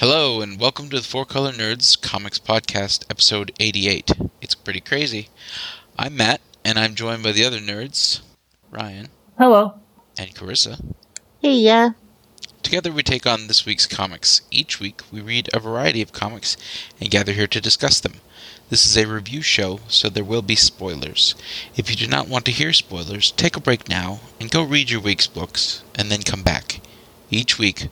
Hello, and welcome to the Four Color Nerds Comics Podcast, episode 88. It's pretty crazy. I'm Matt, and I'm joined by the other nerds, Ryan Hello. and Carissa. Hey, yeah. Together we take on this week's comics. Each week we read a variety of comics and gather here to discuss them. This is a review show, so there will be spoilers. If you do not want to hear spoilers, take a break now and go read your week's books, and then come back. Each week,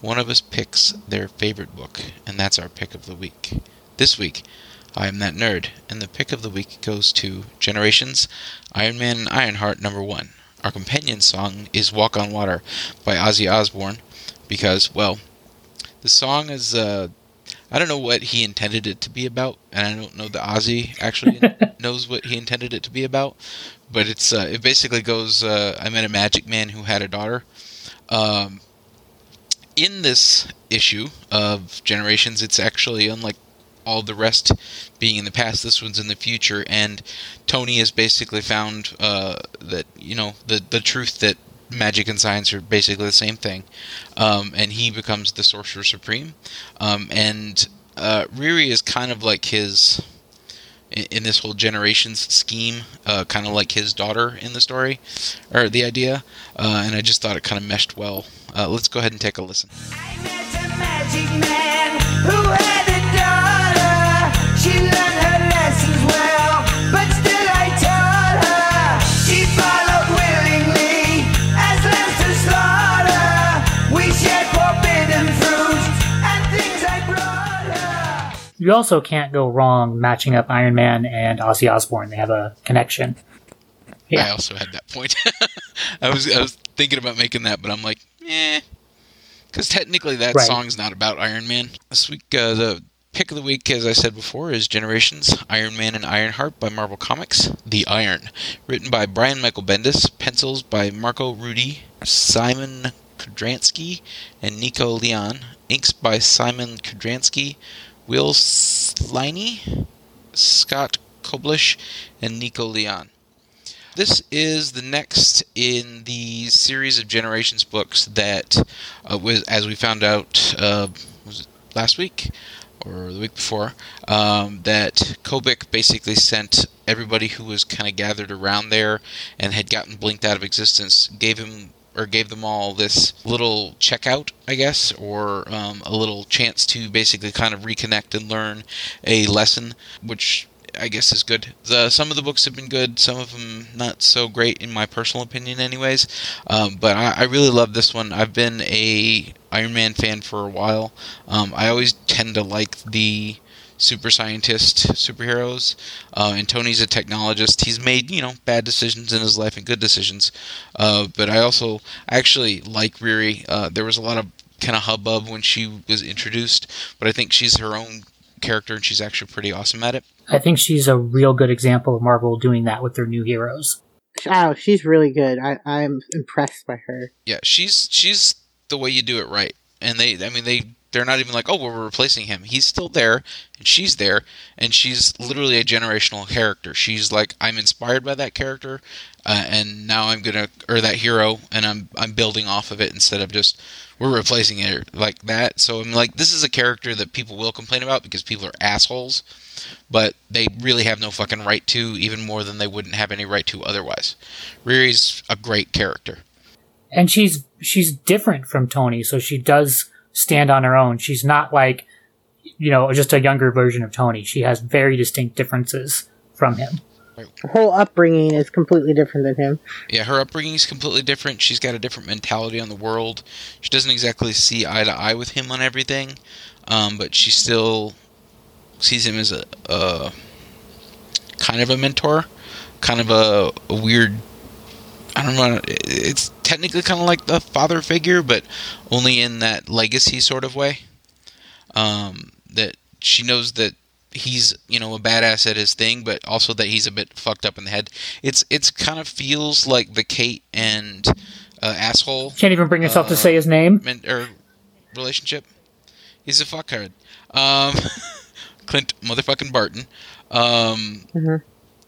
one of us picks their favorite book, and that's our pick of the week. This week, I am that nerd, and the pick of the week goes to Generations, Iron Man and Ironheart number one. Our companion song is Walk on Water by Ozzy Osbourne, because, well, the song is, uh, I don't know what he intended it to be about, and I don't know that Ozzy actually knows what he intended it to be about, but it's, uh, it basically goes, uh, I met a magic man who had a daughter. Um, in this issue of Generations, it's actually unlike all the rest being in the past. This one's in the future, and Tony has basically found uh, that you know the the truth that magic and science are basically the same thing, um, and he becomes the sorcerer supreme. Um, and uh, Riri is kind of like his in, this whole generations scheme, uh, kind of like his daughter in the story or the idea. Uh, and I just thought it kind of meshed well. Uh, let's go ahead and take a listen. I met a magic man who had a daughter. She learned her lessons well, but still I taught her. She followed willingly as lambs to slaughter. We shared forbidden fruit and things I brought her. You also can't go wrong matching up Iron Man and Ozzy Osbourne. They have a connection. I also had that point. I was I was thinking about making that, but I'm like, eh, because technically that Right. song's not about Iron Man. This week, uh, the pick of the week, as I said before, is Generations: Iron Man and Ironheart by Marvel Comics. The Iron, written by Brian Michael Bendis, pencils by Marco Rudy, Szymon Kudranski, and Nico Leon, inks by Szymon Kudranski, Will Sliney, Scott Koblish, and Nico Leon. This is the next in the series of Generations books that uh, was, as we found out, uh, was last week or the week before, um, that Kobik basically sent everybody who was kind of gathered around there and had gotten blinked out of existence, gave him or gave them all this little checkout, I guess, or um, a little chance to basically kind of reconnect and learn a lesson, which I guess is good. The, some of the books have been good, some of them not so great in my personal opinion, anyways. Um, but I, I really love this one. I've been a Iron Man fan for a while. Um, I always tend to like the super scientist superheroes, uh, and Tony's a technologist. He's made you know bad decisions in his life and good decisions. Uh, but I also actually like Riri. Uh, there was a lot of kind of hubbub when she was introduced, but I think she's her own character and she's actually pretty awesome at it. I think she's a real good example of Marvel doing that with their new heroes. Oh, she's really good. I, I'm impressed by her. Yeah, she's she's the way you do it right. And they I mean they they're not even like, "Oh, well, we're replacing him." He's still there and she's there and she's literally a generational character. She's like, "I'm inspired by that character." Uh, and now I'm gonna, or that hero, and I'm I'm building off of it instead of just we're replacing it like that. So I'm like, this is a character that people will complain about because people are assholes, but they really have no fucking right to, even more than they wouldn't have any right to otherwise. Riri's a great character. And she's she's different from Tony, so she does stand on her own. She's not like you know, just a younger version of Tony. She has very distinct differences from him. Her whole upbringing is completely different than him. Yeah, her upbringing is completely different. She's got a different mentality on the world. She doesn't exactly see eye to eye with him on everything, um, but she still sees him as a, a kind of a mentor, kind of a, a weird. I don't know. It's technically kind of like the father figure, but only in that legacy sort of way. Um, that she knows that he's you know a badass at his thing, but also that he's a bit fucked up in the head. It's it's kind of feels like the Kate and uh, asshole Can't even bring herself Uh, to say his name. men- or relationship. He's a fuckhead. Um, Clint motherfucking Barton. Um, Mhm.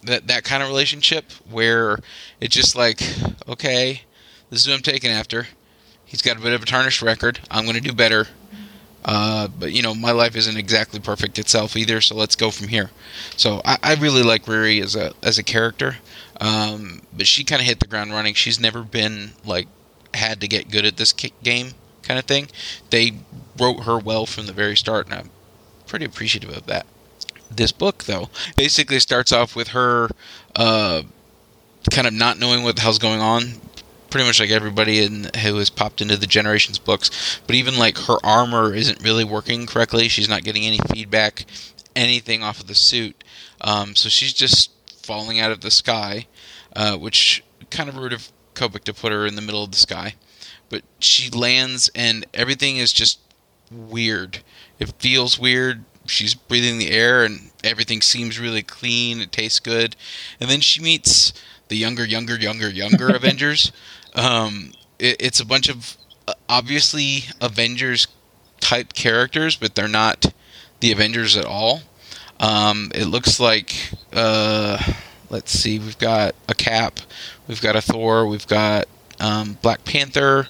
That that kind of relationship where it's just like, okay, this is who I'm taking after. He's got a bit of a tarnished record. I'm going to do better. Uh, but you know, my life isn't exactly perfect itself either, so let's go from here. So I, I really like Riri as a as a character, um, but she kind of hit the ground running. She's never been like had to get good at this game kind of thing. They wrote her well from the very start, and I'm pretty appreciative of that. This book, though, basically starts off with her uh, kind of not knowing what the hell's going on. Pretty much like everybody in, who has popped into the Generations books, but even like her armor isn't really working correctly. She's not getting any feedback, anything off of the suit. Um, so she's just falling out of the sky, uh, which kind of rude of Kobik to put her in the middle of the sky. But she lands, and everything is just weird. It feels weird. She's breathing the air, and everything seems really clean. It tastes good. And then she meets the younger, younger, younger, younger Avengers. Um, it, it's a bunch of uh, obviously Avengers type characters, but they're not the Avengers at all. Um, it looks like, uh, let's see, we've got a Cap, we've got a Thor, we've got um, Black Panther.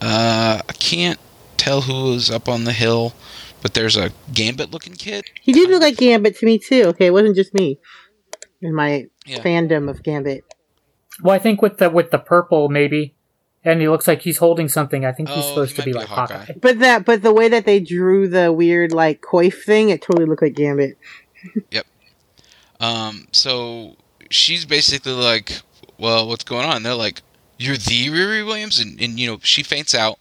Uh, I can't tell who is up on the hill, but there's a Gambit looking kid. He did look like Gambit to me too. Okay, it wasn't just me in my Yeah. fandom of Gambit. Well, I think with the with the purple maybe, and he looks like he's holding something. I think he's Oh, supposed he to be be like Hawkeye. Hawkeye. But that, but the way that they drew the weird like coif thing, it totally looked like Gambit. Yep. Um, so she's basically like, well, what's going on? They're like, you're the Riri Williams, and, and you know she faints out,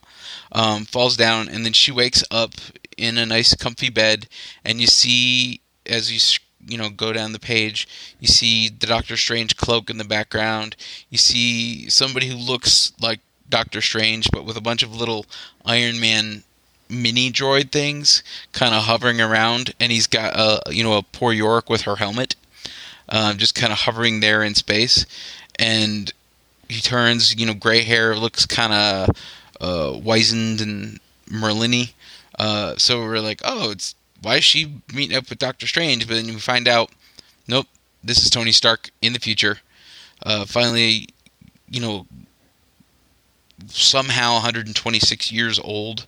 um, falls down, and then she wakes up in a nice, comfy bed, and you see as you s- you know go down the page, you see the Doctor Strange cloak in the background. You see somebody who looks like Doctor Strange, but with a bunch of little Iron Man mini droid things kind of hovering around, and he's got a you know a poor York with her helmet, um, just kind of hovering there in space, and he turns, you know, gray hair, looks kind of uh, wizened and Merlin-y. Uh, so we're like, oh, it's why is she meeting up with Doctor Strange? But then you find out, nope, this is Tony Stark in the future. Uh, finally, you know, somehow 126 years old.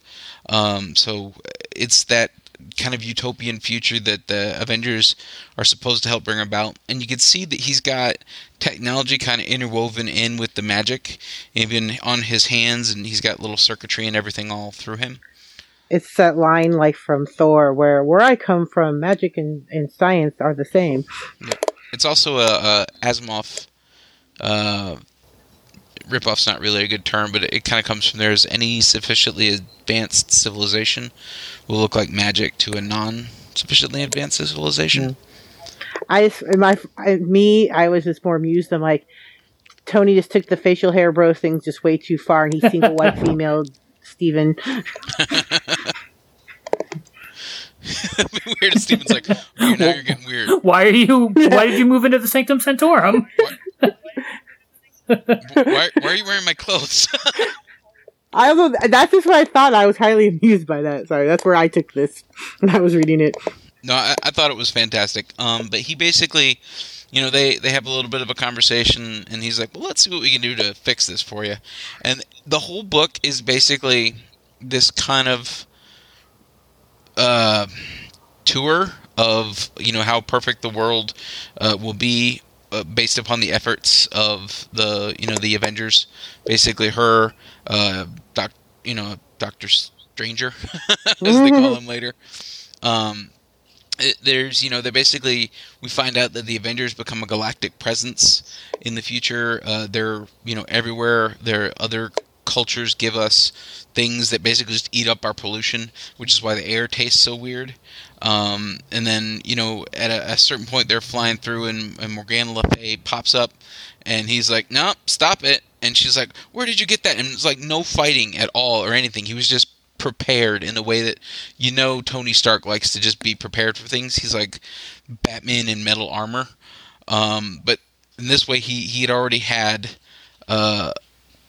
Um, so it's that kind of utopian future that the Avengers are supposed to help bring about. And you can see that he's got technology kind of interwoven in with the magic, even on his hands, and he's got little circuitry and everything all through him. It's that line like from Thor, where where I come from, magic and, and science are the same. It's also a, a Asimov uh, ripoff's not really a good term, but it, it kind of comes from there. As any sufficiently advanced civilization will look like magic to a non-sufficiently advanced civilization. I just, in my I, me, I was just more amused. I'm like, Tony just took the facial hair bro things just way too far, and he's single white female Stephen. Weird if Stephen's like, oh, now you're getting weird. Why are you? Why did you move into the Sanctum Sanctorum? Why, why are you wearing my clothes? I don't know. That's just what I thought. I was highly amused by that. Sorry, that's where I took this when I was reading it. No, I, I thought it was fantastic. Um, but he basically, you know, they they have a little bit of a conversation, and he's like, "Well, let's see what we can do to fix this for you." And the whole book is basically this kind of uh, tour of you know how perfect the world uh, will be uh, based upon the efforts of the you know the Avengers. Basically, her, uh, doc, you know, Doctor Stranger, as they call him later. Um, it, there's you know they basically we find out that the Avengers become a galactic presence in the future. Uh, they're you know everywhere. There are other cultures give us things that basically just eat up our pollution, which is why the air tastes so weird. Um, and then you know at a, a certain point they're flying through and, and Morgana Le Fay pops up and he's like, "Nope, stop it." And she's like, "Where did you get that?" And it's like no fighting at all or anything. He was just prepared in the way that you know Tony Stark likes to just be prepared for things. He's like Batman in metal armor. Um, but in this way, he he had already had uh,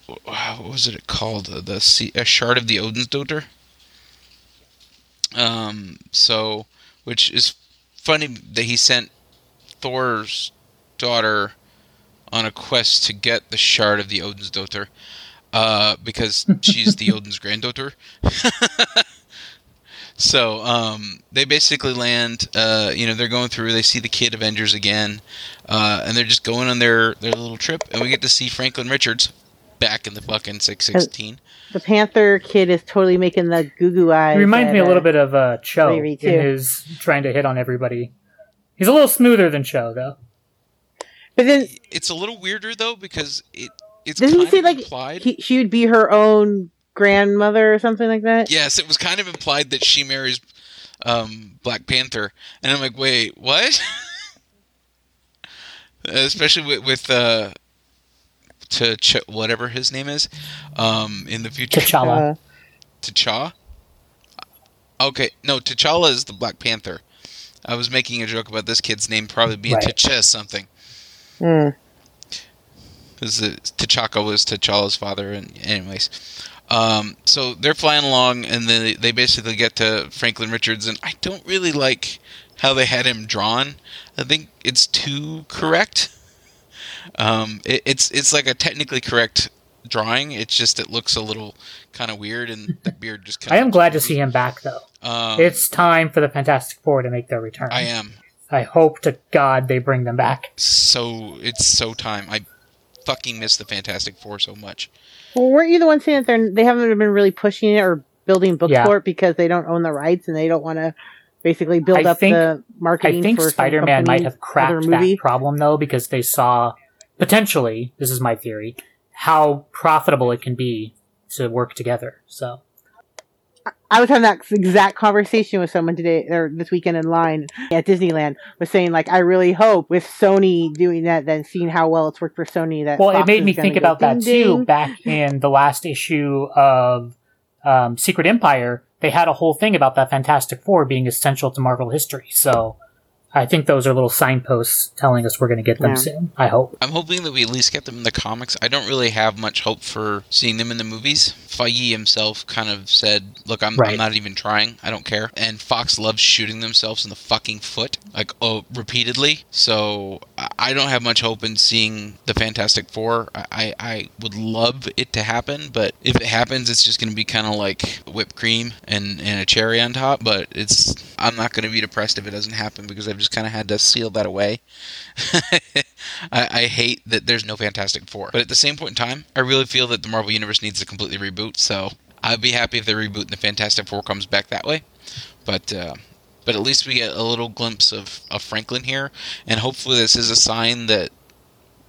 what was it called? The, the sea- a shard of the Odin's daughter. Um, so which is funny that he sent Thor's daughter on a quest to get the shard of the Odin's daughter. Uh, because she's the Odin's granddaughter. So um, they basically land. Uh, you know, they're going through. They see the kid Avengers again, uh, and they're just going on their their little trip. And we get to see Franklin Richards back in the fucking six sixteen. The Panther kid is totally making the goo goo eyes. He reminds at, me a little uh, bit of uh, Cho Larry, in his trying to hit on everybody. He's a little smoother than Cho, though. But then It's a little weirder though because it it's doesn't kind he say of like implied. he, she would be her own grandmother or something like that? Yes, it was kind of implied that she marries um, Black Panther, and I'm like, wait, what? Especially with, with uh, to Ch- whatever his name is, um, in the future. T'Challa. Uh, T'Challa. Okay, no, T'Challa is the Black Panther. I was making a joke about this kid's name probably being Right. T'Challa something. hmm. because T'Chaka was T'Challa's father, and anyways, um, so they're flying along, and then they, they basically get to Franklin Richards, and I don't really like how they had him drawn. I think it's too correct. Um, it, it's it's like a technically correct drawing. It's just it looks a little kind of weird, and the beard just. kind I am glad to see him back, though. Um, It's time for the Fantastic Four to make their return. I am I hope to God they bring them back. so it's so time. I fucking miss the Fantastic Four so much. Well, weren't you the one saying that they're they haven't been really pushing it or building books Yeah. for it because they don't own the rights and they don't want to basically build I up think- the marketing? I think for some Spider-Man might have other cracked that problem though because they saw potentially, this is my theory, how profitable it can be to work together. So I was having that exact conversation with someone today or this weekend in line at Disneyland. Was saying like, I really hope with Sony doing that, then seeing how well it's worked for Sony. That well, it made me think about that ding, too. ding. Back in the last issue of um, Secret Empire, they had a whole thing about that Fantastic Four being essential to Marvel history. So I think those are little signposts telling us we're going to get them Yeah. soon. I hope. I'm hoping that we at least get them in the comics. I don't really have much hope for seeing them in the movies. Feige himself kind of said, "Look, I'm, I'm not even trying. I don't care." And Fox loves shooting themselves in the fucking foot, like oh, repeatedly. So I- I don't have much hope in seeing the Fantastic Four. I I, I would love it to happen, but if it happens, it's just going to be kind of like whipped cream and and a cherry on top. But it's I'm not going to be depressed if it doesn't happen because I've just kind of had to seal that away. I, I hate that there's no Fantastic Four. But at the same point in time, I really feel that the Marvel Universe needs to completely reboot. So I'd be happy if they reboot and the Fantastic Four comes back that way. But uh, but at least we get a little glimpse of, of Franklin here, and hopefully this is a sign that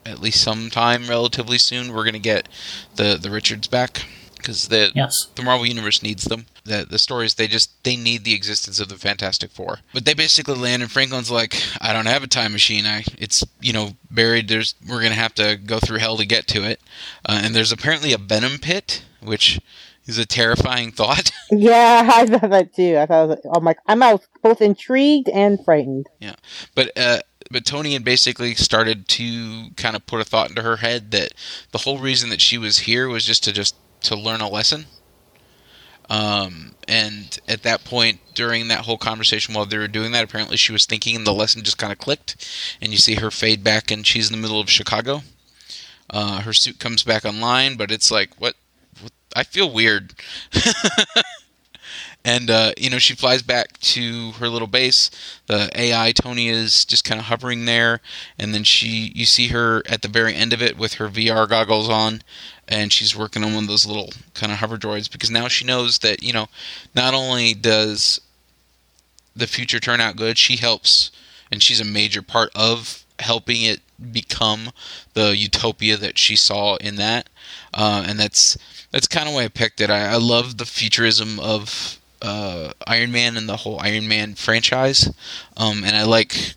at least sometime relatively soon we're gonna get the the Richards back because the Yes. the Marvel Universe needs them. The the stories they just they need the existence of the Fantastic Four. But they basically land and Franklin's like, I don't have a time machine. I it's you know buried. There's we're gonna have to go through hell to get to it. Uh, and there's apparently a venom pit, which is a terrifying thought. Yeah, I thought that too. I thought was, I'm like I'm both intrigued and frightened. Yeah, but uh, but Tony had basically started to kind of put a thought into her head that the whole reason that she was here was just to just to learn a lesson. Um, and at that point, during that whole conversation while they were doing that, apparently she was thinking, and the lesson just kind of clicked. And you see her fade back, and she's in the middle of Chicago. Uh, her suit comes back online, but it's like, what? what I feel weird. and uh, you know, she flies back to her little base. The AI Tony is just kind of hovering there, and then she, you see her at the very end of it with her VR goggles on, and she's working on one of those little kind of hover droids because now she knows that you know, not only does the future turn out good, she helps, and she's a major part of helping it become the utopia that she saw in that, uh, and that's that's kind of why I picked it. I, I love the futurism of uh, Iron Man and the whole Iron Man franchise, um, and I like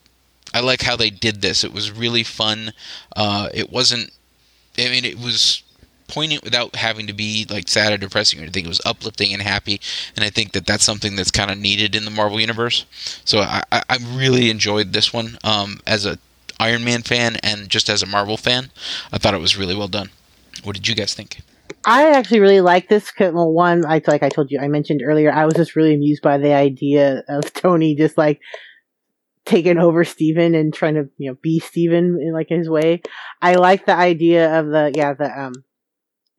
I like how they did this. It was really fun. Uh, it wasn't. I mean, it was poignant without having to be like sad or depressing or anything. It was uplifting and happy, and I think that that's something that's kind of needed in the Marvel universe. So I, I, I really enjoyed this one um, as a Iron Man fan and just as a Marvel fan. I thought it was really well done. What did you guys think? I actually really like this. Well, one, I like I told you, I mentioned earlier, I was just really amused by the idea of Tony just like taking over Stephen and trying to you know be Stephen in like his way. I like the idea of the yeah the um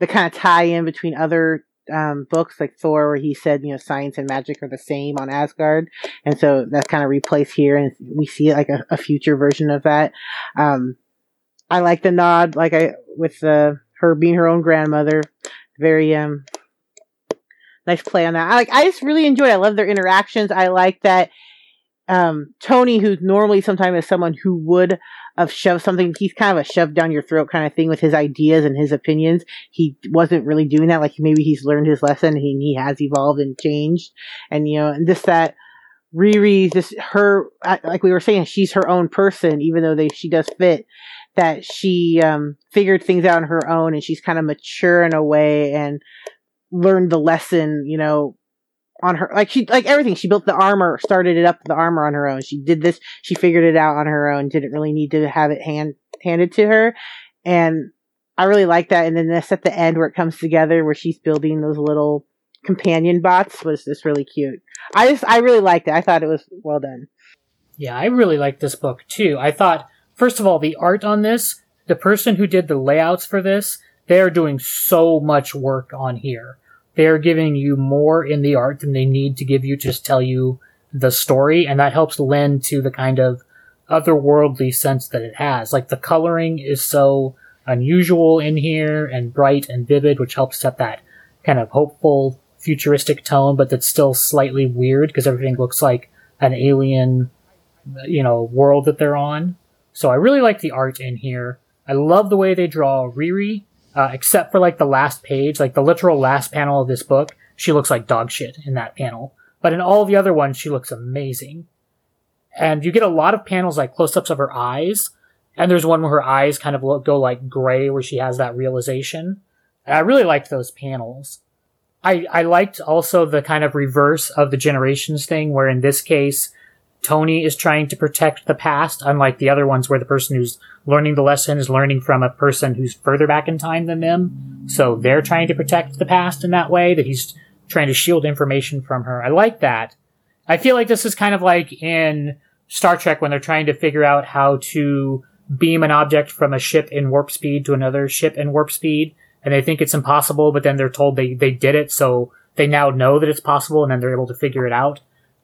the kind of tie in between other um, books like Thor, where he said, you know, science and magic are the same on Asgard, and so that's kind of replaced here, and we see like a, a future version of that. Um, I like the nod, like I with uh, her being her own grandmother, very um nice play on that. I like I just really enjoy. It. I love their interactions. I like that um Tony, who normally sometimes is someone who would have shoved something, he's kind of a shove down your throat kind of thing with his ideas and his opinions. He wasn't really doing that. Like maybe he's learned his lesson. He he has evolved and changed, and you know, and just that. Riri, just her, like we were saying, she's her own person, even though they she does fit. That she um, figured things out on her own, and she's kind of mature in a way, and learned the lesson, you know, on her like she like everything. She built the armor, started it up the armor on her own. She did this, she figured it out on her own, didn't really need to have it hand handed to her. And I really like that. And then this at the end where it comes together where she's building those little companion bots was just really cute. I just I really liked it. I thought it was well done. Yeah, I really liked this book too. I thought first of all the art on this, the person who did the layouts for this, they are doing so much work on here they're giving you more in the art than they need to give you to just tell you the story, and that helps lend to the kind of otherworldly sense that it has. Like the coloring is so unusual in here and bright and vivid, which helps set that kind of hopeful, futuristic tone, but that's still slightly weird because everything looks like an alien, you know, world that they're on. So I really like the art in here. I love the way they draw Riri uh, except for like the last page, like the literal last panel of this book, she looks like dog shit in that panel. But in all the other ones, she looks amazing. And you get a lot of panels like close-ups of her eyes, and there's one where her eyes kind of look, go like gray, where she has that realization. And I really liked those panels. I I liked also the kind of reverse of the generations thing, where in this case, Tony is trying to protect the past, unlike the other ones where the person who's learning the lesson is learning from a person who's further back in time than them. So they're trying to protect the past in that way, that he's trying to shield information from her. I like that. I feel like this is kind of like in Star Trek when they're trying to figure out how to beam an object from a ship in warp speed to another ship in warp speed, and they think it's impossible, but then they're told they, they did it, so they now know that it's possible, and then they're able to figure it out.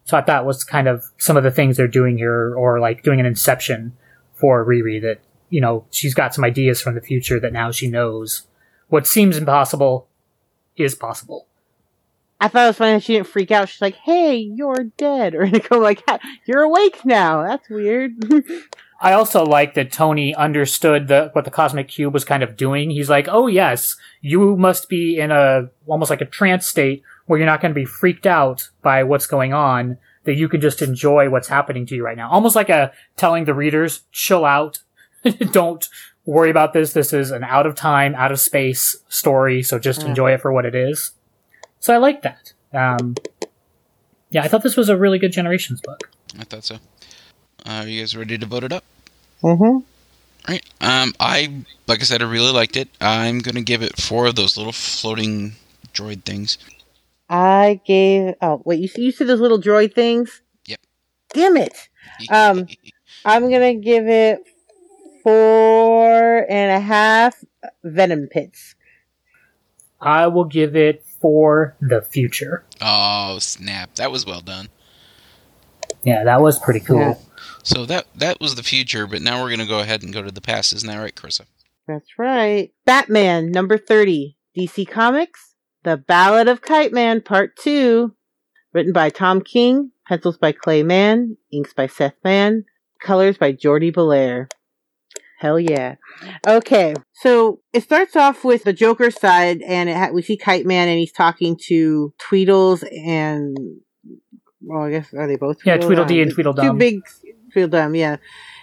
So I thought was kind of some of the things they're doing here, or like doing an inception for Riri that, you know, she's got some ideas from the future that now she knows what seems impossible is possible. I thought it was funny that she didn't freak out. She's like, "Hey, you're dead," or go like, "You're awake now." That's weird. I also like that Tony understood the what the cosmic cube was kind of doing. He's like, "Oh yes, you must be in a almost like a trance state where you're not going to be freaked out by what's going on, that you can just enjoy what's happening to you right now. Almost like a telling the readers, chill out. Don't worry about this. This is an out of time, out of space story. So just Mm. enjoy it for what it is. So I like that. Um, yeah, I thought this was a really good Generations book. I thought so. Uh, are you guys ready to vote it up? mm-hmm. All right. Um, I like I said, I really liked it. I'm gonna give it four of those little floating droid things. I gave. Oh wait, you see, you said those little droid things. Yep. Damn it! Um, I'm gonna give it four and a half venom pits. I will give it for the future. oh snap! That was well done. Yeah, that was pretty cool. Yeah. So that that was the future, but now we're gonna go ahead and go to the past. Isn't that right, Carissa? That's right. Batman number thirty. DC Comics. The Ballad of Kite Man Part Two. Written by Tom King. Pencils by Clay Mann. Inks by Seth Mann. Colors by Jordie Bellaire. Hell yeah. Okay, so it starts off with the Joker side, and it ha- we see Kite Man, and he's talking to Tweedles and. Well, I guess are they both? Yeah, Tweedledum? Tweedledee and Tweedledum. Two big Tweedledum, yeah.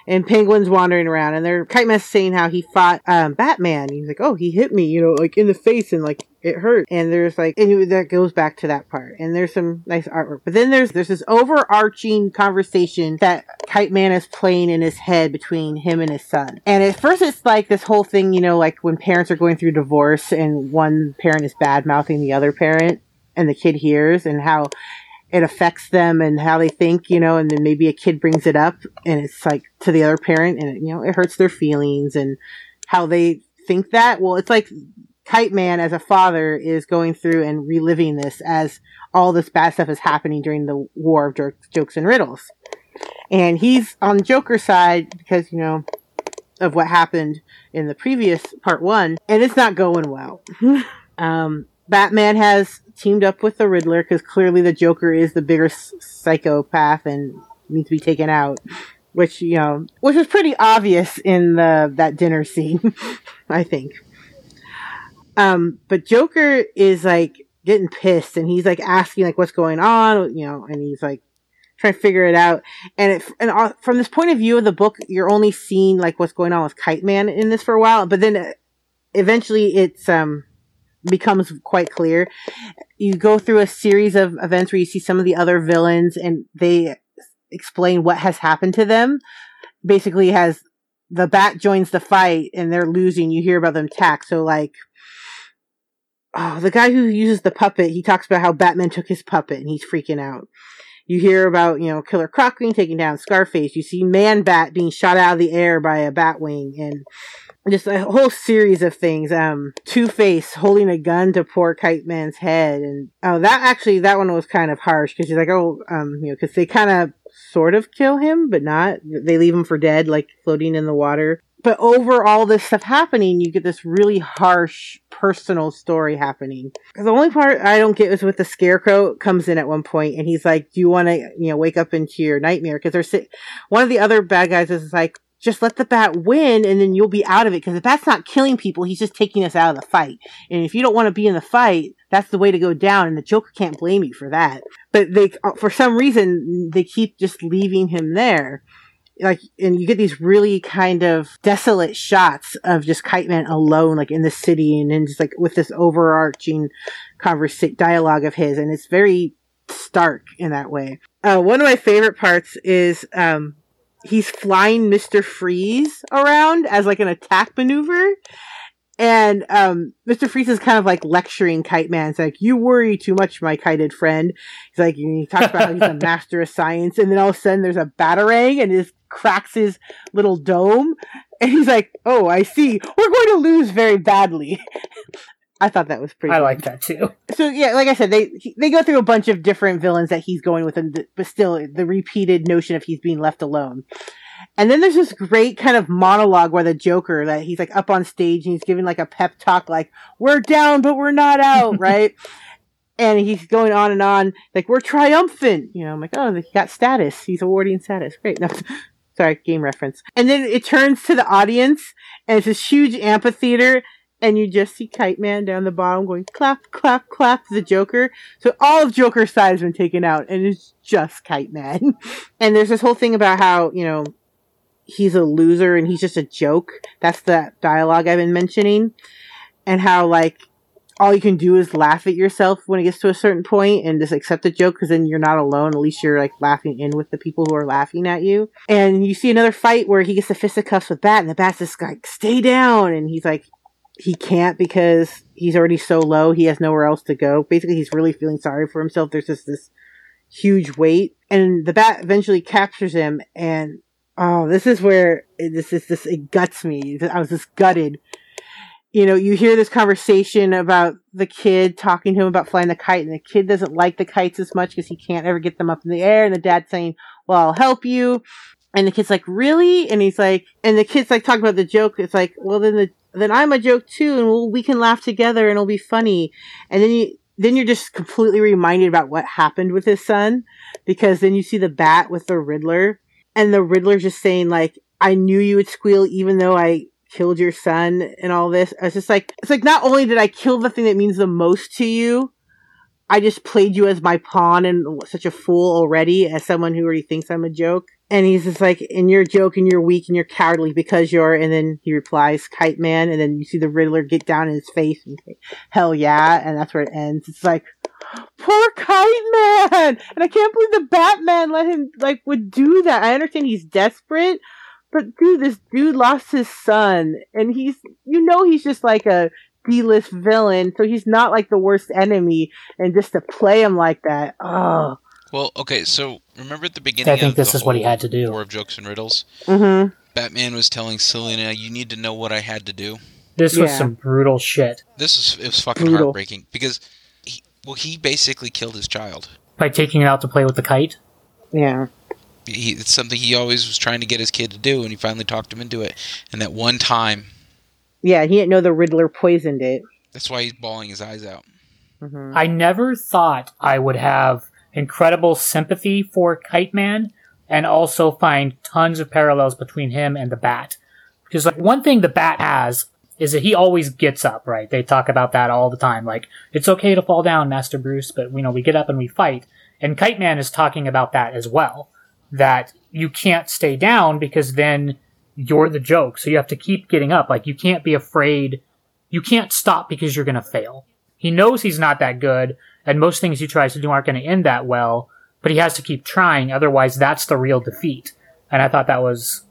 And penguins wandering around, and they're Kite Man's saying how he fought um, Batman. He's like, "Oh, he hit me, you know, like in the face, and like it hurt." And there's like, and that goes back to that part. And there's some nice artwork, but then there's there's this overarching conversation that Kite Man is playing in his head between him and his son. And at first, it's like this whole thing, you know, like when parents are going through divorce, and one parent is bad mouthing the other parent, and the kid hears, and how it affects them and how they think, you know, and then maybe a kid brings it up and it's like to the other parent and, it, you know, it hurts their feelings and how they think that. Well, it's like Kite Man, as a father, is going through and reliving this as all this bad stuff is happening during the War of Jokes and Riddles. And he's on Joker's side because, you know, of what happened in the previous part one, and it's not going well. um, Batman has teamed up with the Riddler because clearly the Joker is the bigger s- psychopath and needs to be taken out. Which you know, which was pretty obvious in the that dinner scene, I think. Um, but Joker is like getting pissed, and he's like asking like what's going on, you know, and he's like trying to figure it out. And it, and uh, from this point of view of the book, you're only seeing like what's going on with Kite Man in this for a while, but then uh, eventually it's um becomes quite clear. You go through a series of events where you see some of the other villains and they explain what has happened to them. Basically has the bat joins the fight and they're losing. You hear about them attack. So like oh, the guy who uses the puppet, he talks about how Batman took his puppet and he's freaking out. You hear about, you know, Killer Croc taking down Scarface. You see Man Bat being shot out of the air by a Batwing and just a whole series of things. Um, Two Face holding a gun to poor Kite Man's head, and oh, that actually that one was kind of harsh because he's like, oh, um, you know, because they kind of sort of kill him, but not. They leave him for dead, like floating in the water. But over all this stuff happening, you get this really harsh personal story happening. The only part I don't get is with the scarecrow comes in at one point, and he's like, "Do you want to, you know, wake up into your nightmare?" Because there's si- one of the other bad guys is like, just let the bat win and then you'll be out of it because the bat's not killing people he's just taking us out of the fight and if you don't want to be in the fight that's the way to go down and the joker can't blame you for that but they uh, for some reason they keep just leaving him there like and you get these really kind of desolate shots of just kite man alone like in the city and then just like with this overarching conversa- dialogue of his and it's very stark in that way uh, one of my favorite parts is um he's flying Mr. Freeze around as like an attack maneuver. And um, Mr. Freeze is kind of like lecturing Kite Man. It's like, you worry too much, my kited friend. He's like, he talks about how he's a master of science. And then all of a sudden there's a batarang and it cracks his little dome. And he's like, oh, I see. We're going to lose very badly. I thought that was pretty I like that too. so yeah, like I said, they they go through a bunch of different villains that he's going with, and but still the repeated notion of he's being left alone. And then there's this great kind of monologue where the Joker that he's like up on stage and he's giving like a pep talk, like "We're down, but we're not out," right? And he's going on and on, like "We're triumphant." You know, I'm like, "Oh, he got status. He's awarding status. Great." No, sorry, game reference. And then it turns to the audience, and it's this huge amphitheater, and you just see Kite Man down the bottom going clap, clap, clap the Joker. So all of Joker's side has been taken out, and it's just Kite Man. and there's this whole thing about how, you know, he's a loser and he's just a joke. That's the dialogue I've been mentioning. And how, like, all you can do is laugh at yourself when it gets to a certain point and just accept the joke because then you're not alone. At least you're like laughing in with the people who are laughing at you. And you see another fight where he gets the fisticuffs with Bat and the Bat's just like, stay down. And he's like, he can't because he's already so low. He has nowhere else to go. Basically, he's really feeling sorry for himself. There's just this huge weight, and the bat eventually captures him. And oh, this is where this is this it guts me. I was just gutted. You know, you hear this conversation about the kid talking to him about flying the kite, and the kid doesn't like the kites as much because he can't ever get them up in the air. And the dad's saying, "Well, I'll help you." And the kid's like, "Really?" And he's like, and the kid's like talking about the joke. It's like, well, then the then I'm a joke too, and we'll, we can laugh together, and it'll be funny. And then you then you're just completely reminded about what happened with his son, because then you see the bat with the Riddler, and the Riddler's just saying like, "I knew you would squeal, even though I." killed your son and all this it's just like it's like not only did i kill the thing that means the most to you I just played you as my pawn and such a fool already as someone who already thinks I'm a joke. And he's just like, and you're a joke and you're weak and you're cowardly because you're, and then he replies, Kite Man. And then you see the Riddler get down in his face and say, hell yeah. And that's where it ends. It's like, poor Kite Man. And I can't believe the Batman let him, like, would do that. I understand he's desperate, but dude, this dude lost his son and he's, you know, he's just like a, D-list villain, so he's not like the worst enemy, and just to play him like that, oh. Well, okay, so remember at the beginning I think of this the is what he had to do. War of Jokes and Riddles? Mm-hmm. Batman was telling Selina, "You need to know what I had to do." This was some brutal shit. This was it was fucking Brutal. heartbreaking because he, well he basically killed his child. By taking it out to play with the kite. Yeah. He, it's something he always was trying to get his kid to do, and he finally talked him into it. And that one time, Yeah, he didn't know the Riddler poisoned it. that's why he's bawling his eyes out. hmm I never thought I would have incredible sympathy for Kite Man and also find tons of parallels between him and the Bat. Because like one thing the Bat has is that he always gets up, right? They talk about that all the time. Like, it's okay to fall down, Master Bruce, but you know, we get up and we fight. And Kite Man is talking about that as well. That you can't stay down because then you're the joke. So you have to keep getting up. Like, you can't be afraid. You can't stop because you're going to fail. He knows he's not that good, and most things he tries to do aren't going to end that well, but he has to keep trying, otherwise, that's the real defeat. And I thought that was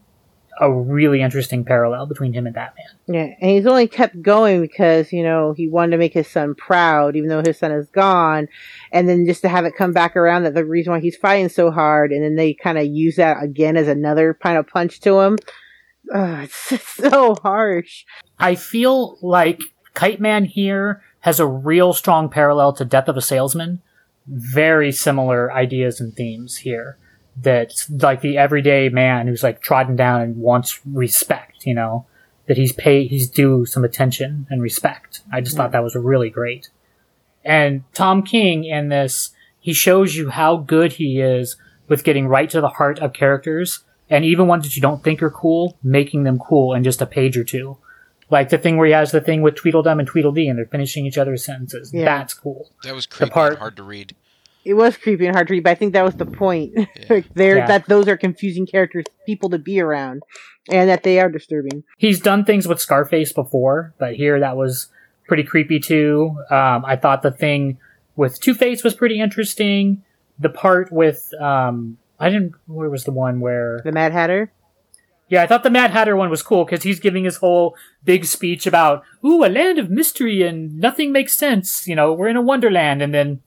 a really interesting parallel between him and Batman. Yeah, and he's only kept going because you know he wanted to make his son proud, even though his son is gone, and then just to have it come back around that the reason why he's fighting so hard, and then they kind of use that again as another kind of punch to him. Ugh, it's so harsh. I feel like Kite Man here has a real strong parallel to Death of a Salesman. Very similar ideas and themes here. That like the everyday man who's like trodden down and wants respect, you know, that he's paid, he's due some attention and respect. I just thought that was really great. And Tom King in this, he shows you how good he is with getting right to the heart of characters and even ones that you don't think are cool, making them cool in just a page or two. Like the thing where he has the thing with Tweedledum and Tweedledee and they're finishing each other's sentences. Yeah. That's cool. That was creepy part- and hard to read. It was creepy and hard to read, but I think that was the point. like there, Yeah. that those are confusing characters, people to be around, and that they are disturbing. He's done things with Scarface before, but here that was pretty creepy too. Um, I thought the thing with Two Face was pretty interesting. The part with um, I didn't. Where was the one where? The Mad Hatter. Yeah, I thought the Mad Hatter one was cool because he's giving his whole big speech about ooh a land of mystery and nothing makes sense. You know, we're in a wonderland, and then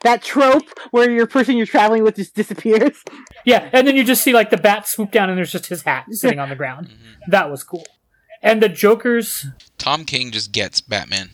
That trope where your person you're traveling with just disappears. Yeah, and then you just see like the bat swoop down and there's just his hat sitting on the ground. Mm-hmm. That was cool. And the Joker's Tom King just gets Batman.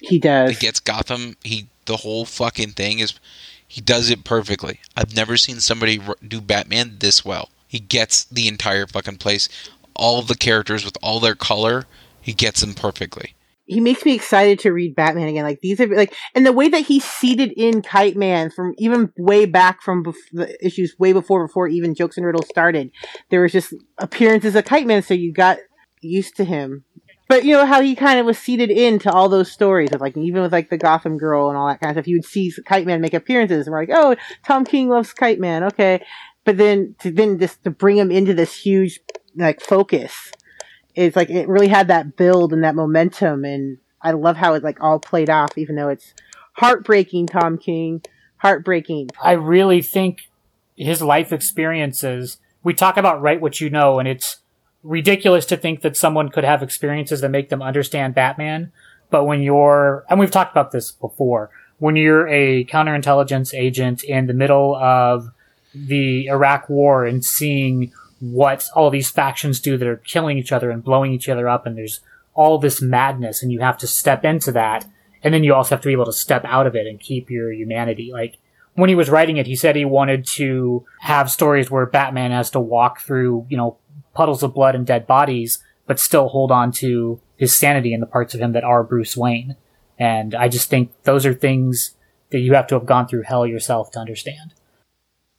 He does. He gets Gotham. He the whole fucking thing is he does it perfectly. I've never seen somebody do Batman this well. He gets the entire fucking place, all of the characters with all their color. He gets them perfectly. He makes me excited to read Batman again. Like these are like, and the way that he seated in Kite Man from even way back from bef- the issues way before before even jokes and riddles started. There was just appearances of Kite Man, so you got used to him. But you know how he kind of was seated into all those stories of like even with like the Gotham Girl and all that kind of stuff. You would see Kite Man make appearances, and we're like, oh, Tom King loves Kite Man, okay. But then to then just to bring him into this huge like focus it's like it really had that build and that momentum and I love how it like all played off even though it's heartbreaking Tom King heartbreaking I really think his life experiences we talk about write what you know and it's ridiculous to think that someone could have experiences that make them understand Batman. But when you're, and we've talked about this before, when you're a counterintelligence agent in the middle of the Iraq war and seeing what all these factions do that are killing each other and blowing each other up and there's all this madness and you have to step into that. And then you also have to be able to step out of it and keep your humanity. Like, when he was writing it, he said he wanted to have stories where Batman has to walk through, you know, puddles of blood and dead bodies, but still hold on to his sanity in the parts of him that are Bruce Wayne. And I just think those are things that you have to have gone through hell yourself to understand.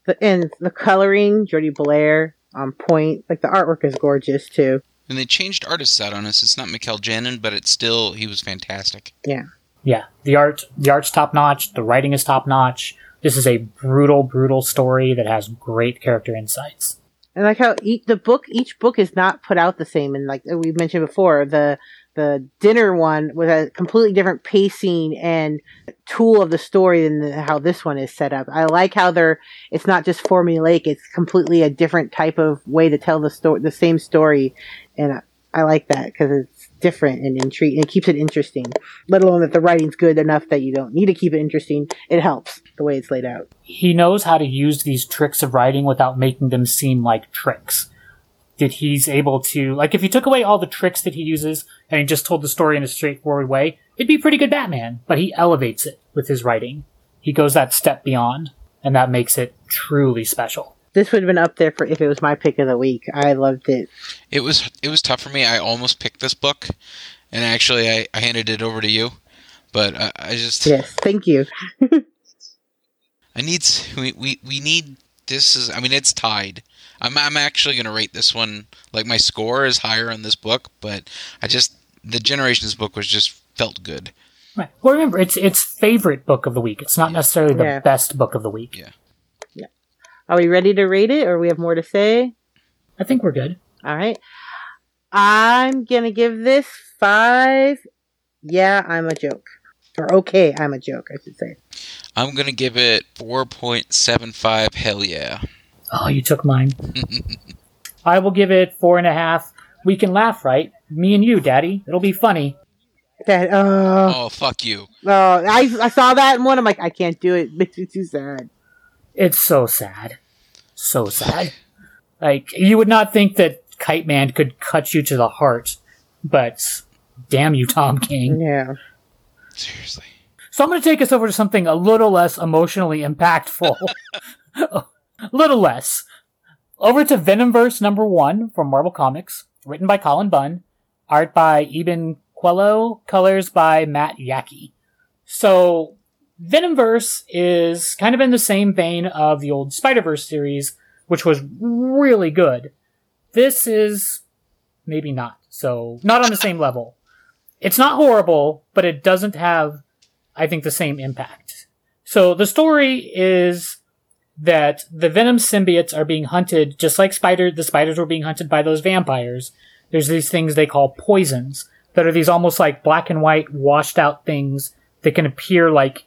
the, and the coloring Jordie Bellaire on point like the artwork is gorgeous too And they changed artists out on us. It's not Mikel Janin, but it's still he was fantastic. yeah Yeah, the art, the art's top notch. The writing is top notch. This is a brutal, brutal story that has great character insights. and like how each, the book each book is not put out the same and like we mentioned before the the dinner one was a completely different pacing and tool of the story than the, how this one is set up. I like how they're it's not just formulaic; it's completely a different type of way to tell the story, the same story, and I, I like that because it's different and intriguing. It keeps it interesting. Let alone that the writing's good enough that you don't need to keep it interesting. It helps the way it's laid out. he knows how to use these tricks of writing without making them seem like tricks. That he's able to like if you took away all the tricks that he uses and he just told the story in a straightforward way, it'd be pretty good Batman. But he elevates it with his writing. He goes that step beyond, and that makes it truly special. This would have been up there for if it was my pick of the week. I loved it. It was it was tough for me. I almost picked this book, and actually I, I handed it over to you, but I, I just Yes, thank you. I need we, we we need this is I mean it's tied. I'm I'm actually gonna rate this one like my score is higher on this book, but I just the Generations book was just felt good. Right. Well, remember, it's it's favorite book of the week. It's not necessarily the Yeah. best book of the week. Yeah. Yeah. Are we ready to rate it, or we have more to say? I think we're good. All right. I'm gonna give this five. Yeah, I'm a joke. Or okay, I'm a joke. I should say. I'm gonna give it four point seven five. Hell yeah! Oh, you took mine. I will give it four and a half. We can laugh, right? Me and you, Daddy. It'll be funny. That oh, Oh fuck you! oh I I saw that and one. I'm like, I can't do it. Makes me too sad. It's so sad. So sad. Like, you would not think that Kite Man could cut you to the heart, but damn you, Tom King. Yeah. Seriously. So I'm going to take us over to something a little less emotionally impactful. little less. Over to Venomverse number one from Marvel Comics, written by Cullen Bunn, art by Iban Coello, colors by Matt Yackey. So, Venomverse is kind of in the same vein of the old Spider-Verse series, which was really good. This is maybe not. So, not on the same level. It's not horrible, but it doesn't have I think, the same impact. So the story is that the Venom symbiotes are being hunted just like spider the spiders were being hunted by those vampires. There's these things they call poisons that are these almost like black and white washed out things that can appear like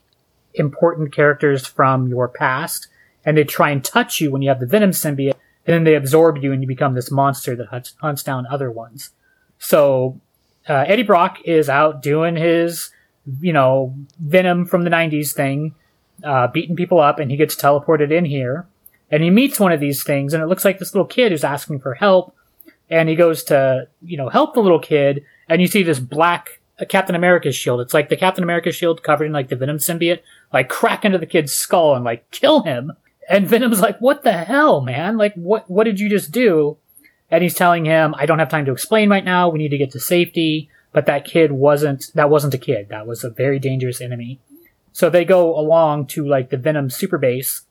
important characters from your past and they try and touch you when you have the Venom symbiote and then they absorb you and you become this monster that hunts, hunts down other ones. So uh, Eddie Brock is out doing his you know, Venom from the 90s thing, uh, beating people up, and he gets teleported in here. And he meets one of these things, and it looks like this little kid who's asking for help. And he goes to, you know, help the little kid, and you see this black uh, Captain America shield. It's like the Captain America shield covered in like the Venom symbiote, like crack into the kid's skull and like kill him. And Venom's like, what the hell, man? Like, what, what did you just do? And he's telling him, I don't have time to explain right now. We need to get to safety but that kid wasn't that wasn't a kid that was a very dangerous enemy so they go along to like the venom super base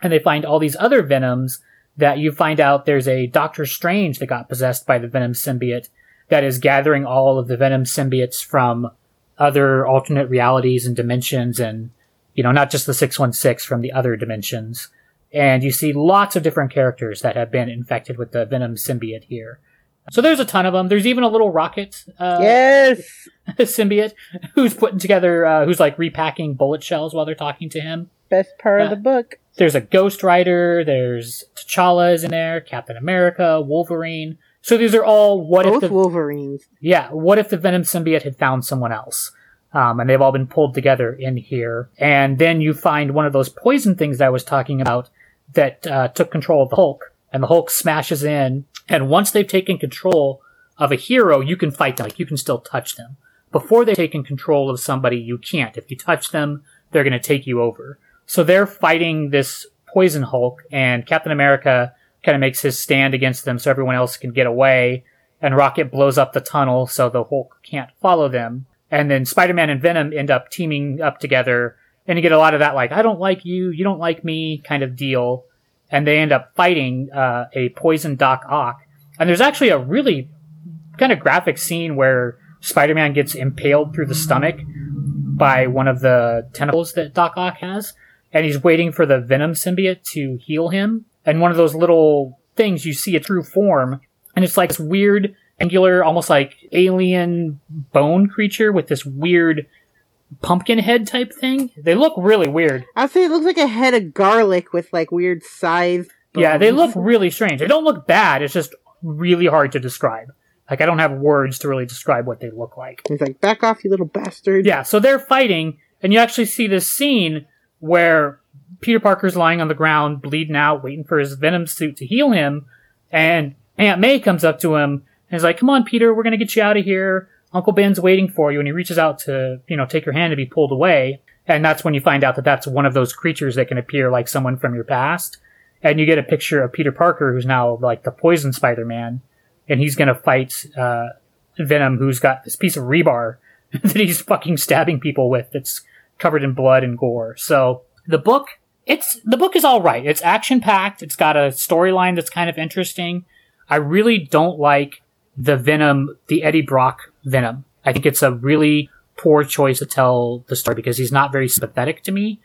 and they find all these other venoms that you find out there's a doctor strange that got possessed by the venom symbiote that is gathering all of the venom symbiotes from other alternate realities and dimensions and you know not just the 616 from the other dimensions. And you see lots of different characters that have been infected with the venom symbiote here so there's a ton of them. There's even a little rocket uh, yes. symbiote who's putting together, uh, who's like repacking bullet shells while they're talking to him. Best part of Uh, the book. There's a Ghost Rider. There's T'Challa is in there. Captain America, Wolverine. So these are all what Both if the Wolverines. yeah what if the Venom symbiote had found someone else. Um, and they've all been pulled together in here. And then you find one of those poison things that I was talking about that uh, took control of the Hulk. And the Hulk smashes in. And once they've taken control of a hero, you can fight them. Like you can still touch them. Before they've taken control of somebody, you can't. If you touch them, they're going to take you over. So they're fighting this poison Hulk, and Captain America kind of makes his stand against them so everyone else can get away. And Rocket blows up the tunnel so the Hulk can't follow them. And then Spider-Man and Venom end up teaming up together, and you get a lot of that like, I don't like you, you don't like me kind of deal. And they end up fighting uh, a poison Doc Ock. And there's actually a really kind of graphic scene where Spider-Man gets impaled through the stomach by one of the tentacles that Doc Ock has, and he's waiting for the Venom symbiote to heal him. And one of those little things you see a true form, and it's like this weird, angular, almost like alien bone creature with this weird pumpkin head type thing. They look really weird. I'd say it looks like a head of garlic with like weird scythe. Yeah, they look really strange. They don't look bad. It's just really hard to describe. Like I don't have words to really describe what they look like. He's like, back off, you little bastard. Yeah, so they're fighting, and you actually see this scene where Peter Parker's lying on the ground, bleeding out, waiting for his Venom suit to heal him, and Aunt May comes up to him and is like, "Come on, Peter, we're gonna get you out of here. Uncle Ben's waiting for you." And he reaches out to you know take your hand to be pulled away, and that's when you find out that that's one of those creatures that can appear like someone from your past. And you get a picture of Peter Parker, who's now like the Poison Spider-Man, and he's gonna fight uh, Venom, who's got this piece of rebar that he's fucking stabbing people with that's covered in blood and gore. So the book, it's the book is all right. It's action packed. It's got a storyline that's kind of interesting. I really don't like the Venom, the Eddie Brock Venom. I think it's a really poor choice to tell the story because he's not very sympathetic to me.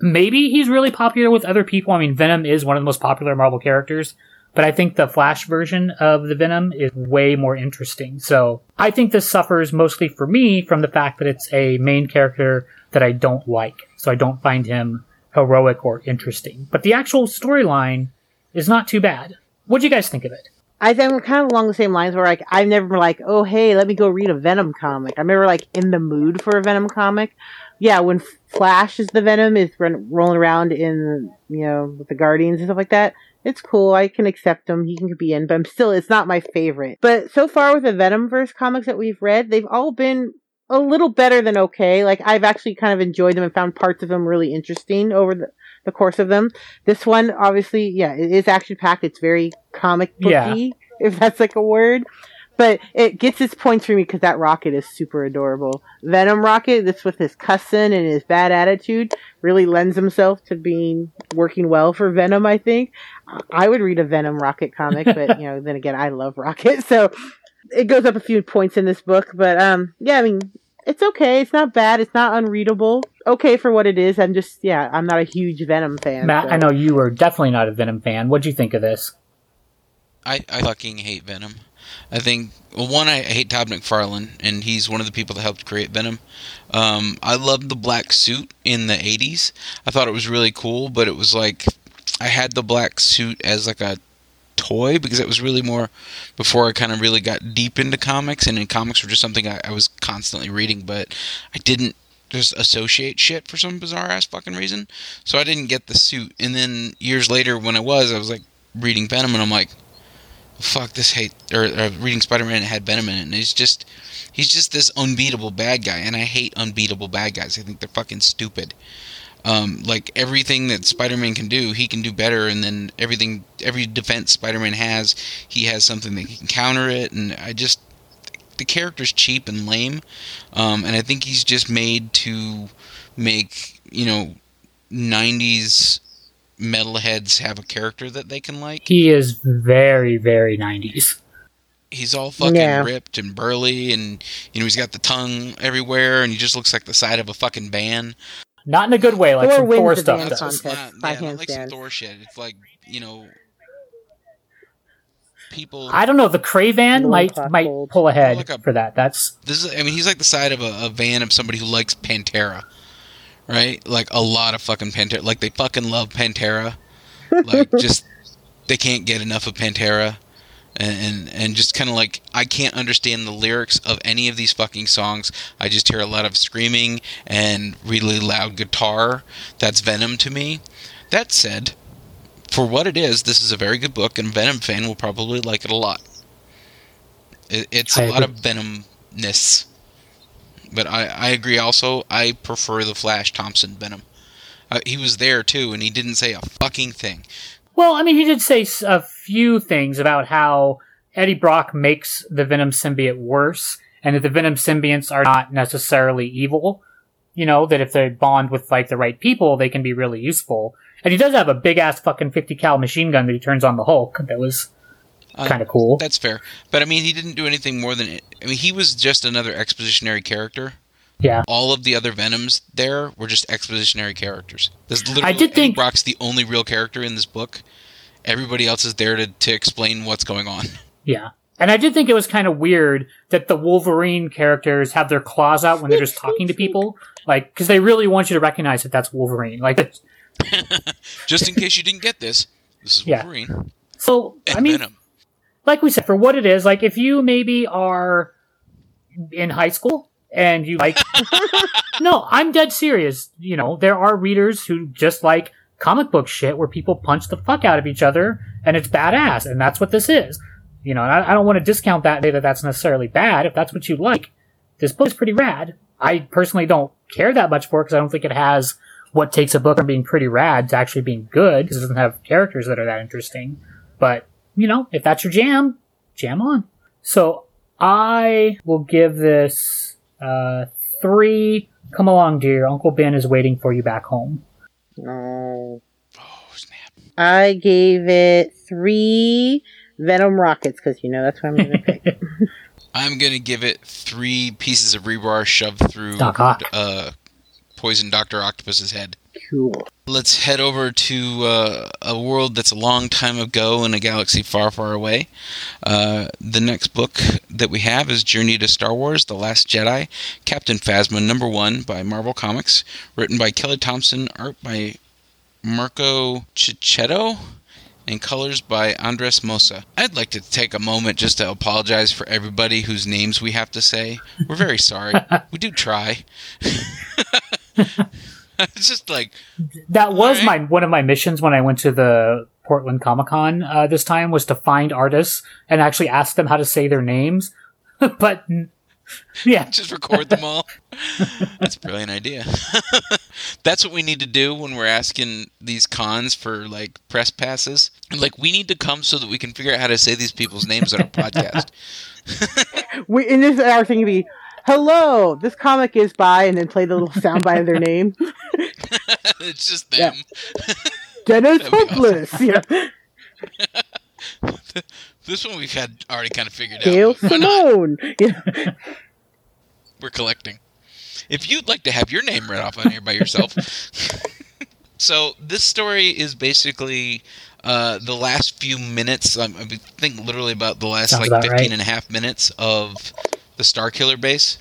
Maybe he's really popular with other people. I mean, Venom is one of the most popular Marvel characters, but I think the Flash version of the Venom is way more interesting. So I think this suffers mostly for me from the fact that it's a main character that I don't like. So I don't find him heroic or interesting. But the actual storyline is not too bad. What do you guys think of it? I think we're kind of along the same lines where like I've never been like, oh hey, let me go read a Venom comic. I'm never like in the mood for a Venom comic. Yeah, when Flash is the Venom is run, rolling around in you know with the Guardians and stuff like that, it's cool. I can accept him. He can be in, but I'm still it's not my favorite. But so far with the Venomverse comics that we've read, they've all been a little better than okay. Like I've actually kind of enjoyed them and found parts of them really interesting over the, the course of them. This one, obviously, yeah, it is action packed. It's very comic booky, Yeah. if that's like a word. But it gets its points for me because that Rocket is super adorable. Venom Rocket, this with his cussing and his bad attitude, really lends himself to being working well for Venom. I think I would read a Venom Rocket comic, but you know, then again, I love Rocket, so it goes up a few points in this book. But um, yeah, I mean, it's okay. It's not bad. It's not unreadable. Okay for what it is. I'm just yeah, I'm not a huge Venom fan. Matt, so- I know you are definitely not a Venom fan. What'd you think of this? I, I fucking hate Venom. I think well, one I hate Todd McFarlane, and he's one of the people that helped create Venom. Um, I loved the black suit in the '80s. I thought it was really cool, but it was like I had the black suit as like a toy because it was really more before I kind of really got deep into comics, and in comics were just something I, I was constantly reading, but I didn't just associate shit for some bizarre ass fucking reason. So I didn't get the suit, and then years later when I was, I was like reading Venom, and I'm like fuck this hate or, or reading Spider-Man it had Venom in it and he's just he's just this unbeatable bad guy and I hate unbeatable bad guys I think they're fucking stupid um, like everything that Spider-Man can do he can do better and then everything every defense Spider-Man has he has something that can counter it and I just the character's cheap and lame um, and I think he's just made to make you know 90s metalheads have a character that they can like He is very, very 90s. he's all fucking Yeah. ripped and burly and you know he's got the tongue everywhere and he just looks like the side of a fucking van Not in a good way, like Thor some wins Thor the stuff dance does. contest. not, by yeah, not like some. Thor shit it's like you know people I don't know. The Cravan Low might might pull ahead Like a- for that. That's this is I mean he's like the side of a, a van of somebody who likes Pantera right like a lot of fucking Pantera like they fucking love Pantera like just they can't get enough of Pantera and and, and just kind of like I can't understand the lyrics of any of these fucking songs. I just hear a lot of screaming and really loud guitar. That's Venom to me. That said, for what it is, this is a very good book, and Venom fan will probably like it a lot. It, it's a lot of Venomness, but I I agree. Also, I prefer the Flash Thompson Venom. Uh, he was there too, and he didn't say a fucking thing. Well. I mean, he did say a few things about how Eddie Brock makes the Venom symbiote worse, and that the Venom symbionts are not necessarily evil. You know that if they bond with like the right people, they can be really useful. And he does have a big ass fucking fifty cal machine gun that he turns on the Hulk. That was Uh, kind of cool. That's fair. But I mean, he didn't do anything more than. I mean, he was just another expositionary character. Yeah. All of the other Venoms there were just expositionary characters. This literally, I did Eddie think- Brock's the only real character in this book. Everybody else is there to, to explain what's going on. Yeah. And I did think it was kind of weird that the Wolverine characters have their claws out when they're just talking to people. Like, because they really want you to recognize that that's Wolverine. Like, it's- Just in case you didn't get this, this is Yeah. Wolverine so, and I mean, Venom. like we said, for what it is, like, if you maybe are in high school and you like, no, I'm dead serious. You know, there are readers who just like comic book shit where people punch the fuck out of each other and it's badass. And that's what this is. You know, and I, I don't want to discount that, that that's necessarily bad. If that's what you like, this book is pretty rad. I personally don't care that much for it because I don't think it has what takes a book from being pretty rad to actually being good because it doesn't have characters that are that interesting. But, you know, if that's your jam, jam on. So I will give this, uh, three. Come along, dear. Uncle Ben is waiting for you back home. Oh. Oh snap! I gave it three Venom rockets because you know that's what I'm gonna pick. I'm gonna give it three pieces of rebar shoved through Doc Ock. uh, poison Doctor Octopus's head. cool. Let's head over to uh, a world that's a long time ago in a galaxy far, far away. Uh, the next book that we have is Journey to Star Wars: The Last Jedi, Captain Phasma, number one by Marvel Comics, written by Kelly Thompson, art by Marco Checchetto, and colors by Andres Mossa. I'd like to take a moment just to apologize for everybody whose names we have to say. We're very sorry. we do try. it's just like That was Alright. my one of my missions when I went to the Portland Comic Con uh, this time was to find artists and actually ask them how to say their names. but yeah, just record them all. That's a brilliant idea. That's what we need to do when we're asking these cons for like press passes. Like we need to come so that we can figure out how to say these people's names on our podcast. We and this our thing would be, hello, this comic is by, and then play the little soundbite of their name. it's just Yeah. them. Dennis That'd awesome. Hopeless. Yeah. This one we've had already kind of figured Gail out. Why not? Simone. Yeah. We're collecting. If you'd like to have your name read off on here by yourself. so this story is basically uh, the last few minutes. um, I think literally about the last Sounds like about 15 right. and a half minutes of the Star Killer base.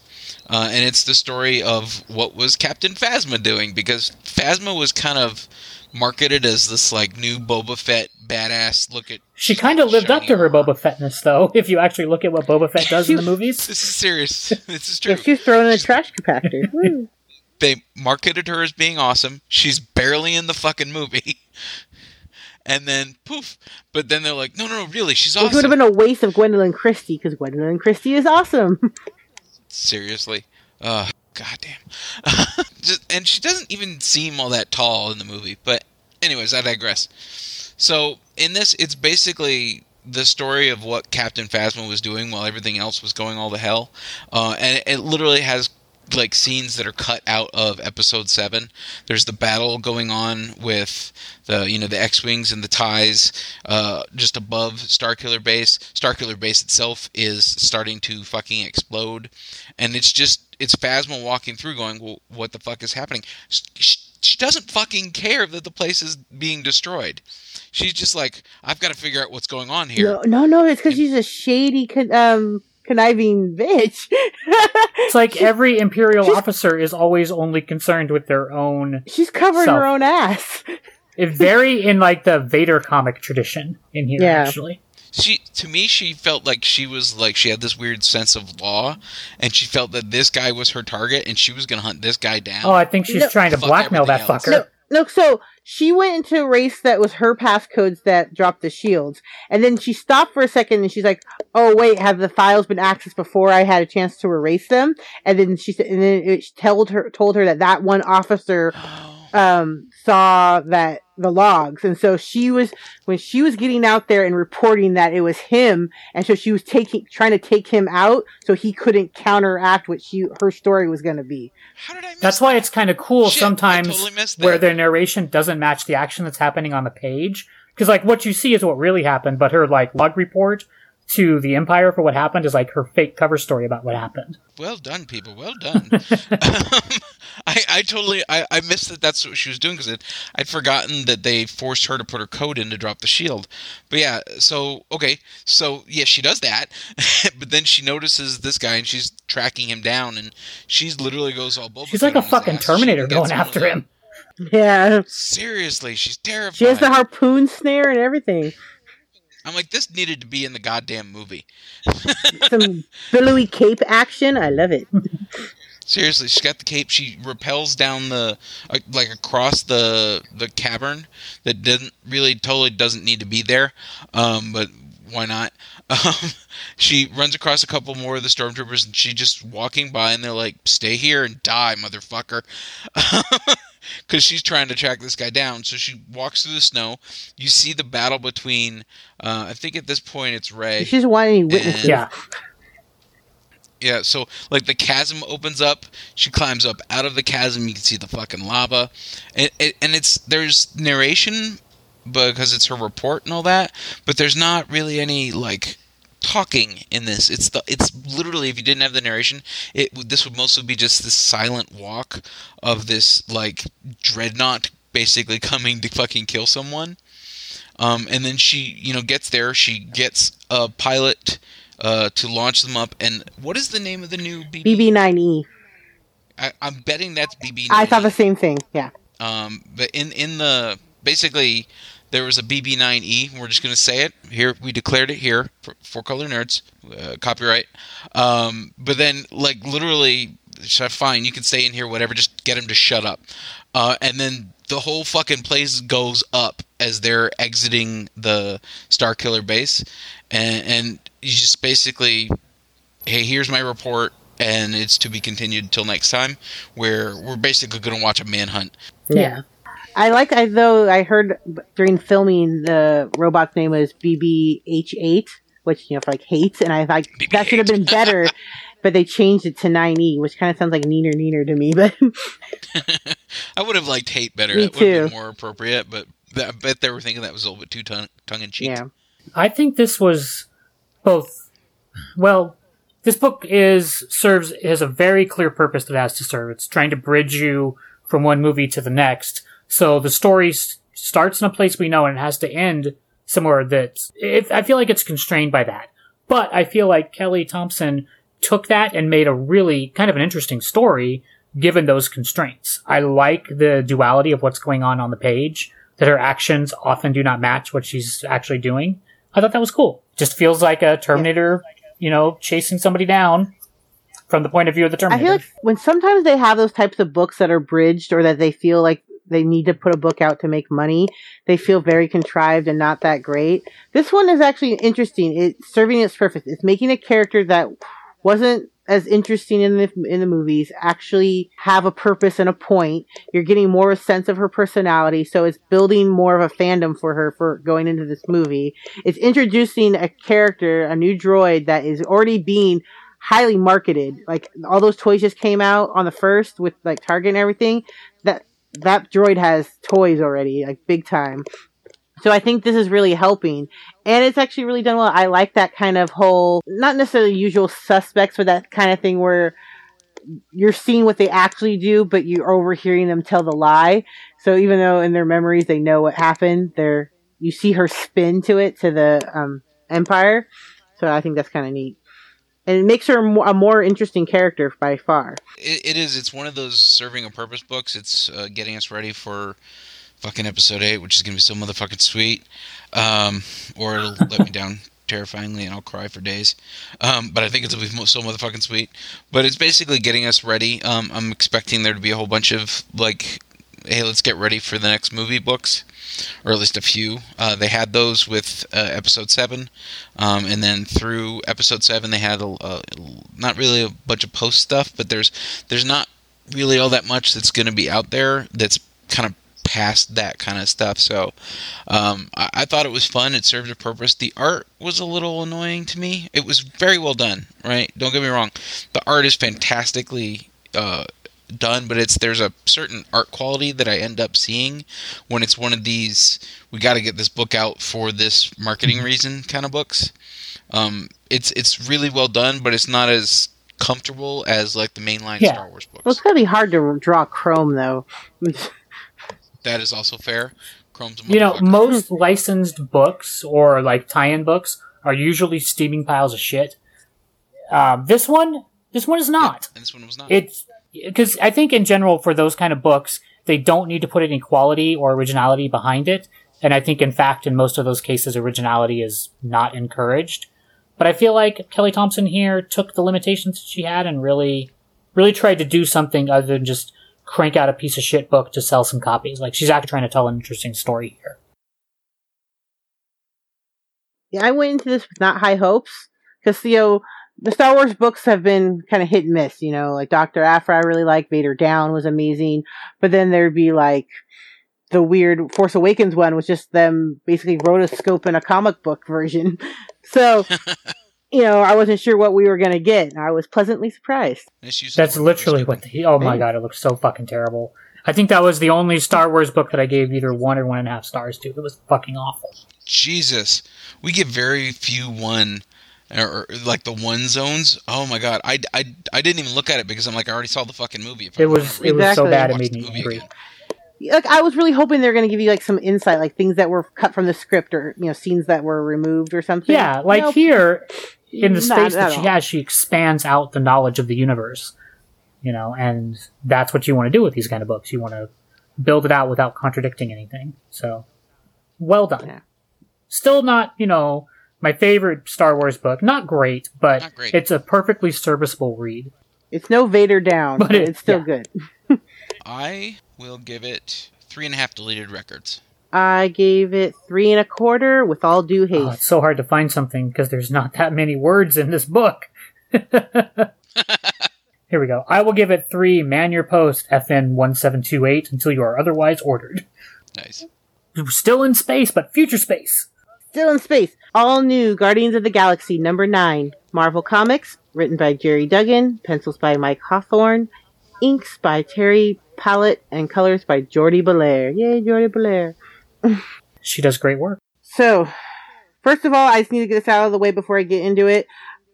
Uh, and it's the story of what was Captain Phasma doing because Phasma was kind of marketed as this like new Boba Fett badass. Look at she kind of lived up to her Boba Fettness, though. If you actually look at what Boba Fett does in the movies, This is serious. this is true. She's thrown in a trash compactor. They marketed her as being awesome. She's barely in the fucking movie. And then poof. But then they're like, no, no, no, really, she's awesome. It would have been a waste of Gwendoline Christie because Gwendoline Christie is awesome. Seriously. Uh, goddamn. Just, and she doesn't even seem all that tall in the movie. But, anyways, I digress. So, in this, it's basically the story of what Captain Phasma was doing while everything else was going all to hell. Uh, and it, it literally has like scenes that are cut out of episode 7 there's the battle going on with the you know the x-wings and the ties uh, just above starkiller base. Starkiller base itself is starting to fucking explode. And it's just it's phasma walking through going well what the fuck is happening? She, she doesn't fucking care that the place is being destroyed. She's just like i've got to figure out what's going on here. No, no, no it's because she's a shady, um, conniving bitch. it's like every Imperial She's- officer is always only concerned with their own. she's covering Self. her own ass. It very in like the Vader comic tradition in here, Yeah. actually. she to me she felt like she was like she had this weird sense of law and she felt that this guy was her target and she was gonna hunt this guy down Oh, I think she's No. trying to blackmail that else. fucker. No, no. So she went into a race that was her passcodes that dropped the shields, and then she stopped for a second and she's like, "Oh wait, have the files been accessed before I had a chance to erase them?" And then she said, and then it told her told her that that one officer oh. Um saw that the logs. And so she was when she was getting out there and reporting that it was him and so she was taking trying to take him out so he couldn't counteract what she her story was going to be. How did i miss That's why it's kind of cool Shit, sometimes totally where their narration doesn't match the action that's happening on the page. Because like what you see is what really happened, but her like log report to the Empire for what happened is like her fake cover story about what happened. well done people. Well done. Um, I, I totally I, I missed that that's what she was doing because i'd forgotten that they forced her to put her code in to drop the shield. But yeah so okay. So yeah she does that but then she notices this guy and she's tracking him down and she's literally goes all Boba She's like a fucking ass. Terminator going after with him. yeah. Seriously she's terrified she has the harpoon snare and everything I'm like, this needed to be in the goddamn movie. some billowy cape action i love it Seriously, she's got the cape. She repels down the uh, like across the the cavern that doesn't really totally doesn't need to be there. Um, but why not? Um, she runs across a couple more of the stormtroopers, and she just walking by, and they're like, "Stay here and die, motherfucker," because she's trying to track this guy down. So she walks through the snow. You see the battle between, uh, I think at this point it's Rey. She's wanting witnesses. Yeah. Yeah, so like the chasm opens up, she climbs up out of the chasm. You can see the fucking lava, and it, and it's there's narration because it's her report and all that, but there's not really any like talking in this. It's the it's literally if you didn't have the narration, it would this would mostly be just this silent walk of this like dreadnought basically coming to fucking kill someone. Um, and then she, you know, gets there. She gets a pilot uh, to launch them up. And what is the name of the new BB? BB9E. I, I'm betting that's BB. I thought the same thing. Yeah. Um, but in in the basically there was a BB9E. We're just gonna say it here. We declared it here for Four Color Nerds, uh, copyright. Um, but then like literally, fine, you can say in here whatever. Just get him to shut up. Uh, and then the whole fucking place goes up as they're exiting the Star Killer base, and and you just basically, hey, here's my report. And it's to be continued till next time, where we're basically going to watch a manhunt Yeah. I like, I though I heard during filming the robot's name was BBH8, which you know for like hates, and I thought that should have been better, but they changed it to 9E, which kind of sounds like neener neener to me. But I would have liked hate better. Me that would have too. been more appropriate, but th- I bet they were thinking that was a little bit too tongue tongue in cheek. yeah, I think this was both. Well, this book is serves has a very clear purpose that it has to serve. It's trying to bridge you from one movie to the next. So the story s- starts in a place we know and it has to end somewhere that it, I feel like it's constrained by that. But I feel like Kelly Thompson took that and made a really kind of an interesting story given those constraints. I like the duality of what's going on on the page, that her actions often do not match what she's actually doing. I thought that was cool. Just feels like a Terminator, you know, chasing somebody down from the point of view of the I Terminator. feel like when sometimes they have those types of books that are bridged or that they feel like they need to put a book out to make money, they feel very contrived and not that great. This one is actually interesting. It's serving its purpose. It's making a character that wasn't as interesting in the in the movies actually have a purpose and a point. You're getting more a sense of her personality, so it's building more of a fandom for her for going into this movie. It's introducing a character, a new droid that is already being highly marketed. Like all those toys just came out on the first with like Target and everything. That droid has toys already, like big time. So I think this is really helping. And it's actually really done well. I like that kind of whole, not necessarily usual suspects, but that kind of thing where you're seeing what they actually do, but you're overhearing them tell the lie. So even though in their memories they know what happened, they're, you see her spin to it, to the, um, Empire. So I think that's kind of neat. And it makes her a more, interesting character by far. It, it is. It's one of those serving a purpose books. It's uh, getting us ready for fucking episode eight, which is gonna be so motherfucking sweet. Um, or it'll let me down terrifyingly, and I'll cry for days. Um, but I think it'll be so motherfucking sweet. But it's basically getting us ready. Um, I'm expecting there to be a whole bunch of like, hey, let's get ready for the next movie books, or at least a few. Uh, they had those with uh, episode seven, um, and then through episode seven they had a, a, not really a bunch of post stuff, but there's there's not really all that much that's going to be out there that's kind of past that kind of stuff. So um, I, I thought it was fun. It served a purpose. The art was a little annoying to me. It was very well done, right? Don't get me wrong. The art is fantastically uh, done, but it's there's a certain art quality that I end up seeing when it's one of these. We got to get this book out for this marketing reason kind of books. Um, it's it's really well done, but it's not as comfortable as like the mainline Yeah. Star Wars books. Well, it's gonna be hard to draw Chrome though. That is also fair. Chrome's a you know, most licensed books or like tie-in books are usually steaming piles of shit. Um, this one, this one is not. And this one was not. It's because I think in general for those kind of books, they don't need to put any quality or originality behind it. And I think, in fact, in most of those cases, originality is not encouraged. But I feel like Kelly Thompson here took the limitations that she had and really, really tried to do something other than just crank out a piece of shit book to sell some copies. Like she's actually trying to tell an interesting story here. Yeah, I went into this with not high hopes because you know the Star Wars books have been kind of hit and miss. You know, like Doctor Aphra, I really like. Vader Down was amazing, but then there'd be like the weird Force Awakens one was just them basically rotoscope in a comic book version. So, you know, I wasn't sure what we were going to get. and I was pleasantly surprised. Nice use of That's literally what the. Oh my god, it looks so fucking terrible. I think that was the only Star Wars book that I gave either one or one and a half stars to. It was fucking awful. Jesus, we get very few one, or, or, like the one zones. Oh my god, I, I, I didn't even look at it because I'm like I already saw the fucking movie. If I It was wanna it was so bad it made me movie angry. Like I was really hoping they're going to give you like some insight, like things that were cut from the script or you know scenes that were removed or something. Yeah, like Nope. here in the Not space that she all. has, she expands out the knowledge of the universe. You know, and that's what you want to do with these kind of books. You want to build it out without contradicting anything. So, well done. Yeah. Still not, you know, my favorite Star Wars book. Not great, but Not great. it's a perfectly serviceable read. It's no Vader down, But but, it- it's still yeah. good. I will give it three and a half deleted records. I gave it three and a quarter with all due Oh, haste. it's so hard to find something because there's not that many words in this book. Here we go. I will give it three man your post FN 1728 until you are otherwise ordered. Nice. Still in space, but future space. Still in space. All new Guardians of the Galaxy number nine. Marvel Comics, written by Gerry Duggan, pencils by Mike Hawthorne, inks by Terry Pallot, and colors by Jordie Bellaire. Yay, Jordie Bellaire. She does great work. So, first of all, I just need to get this out of the way before I get into it.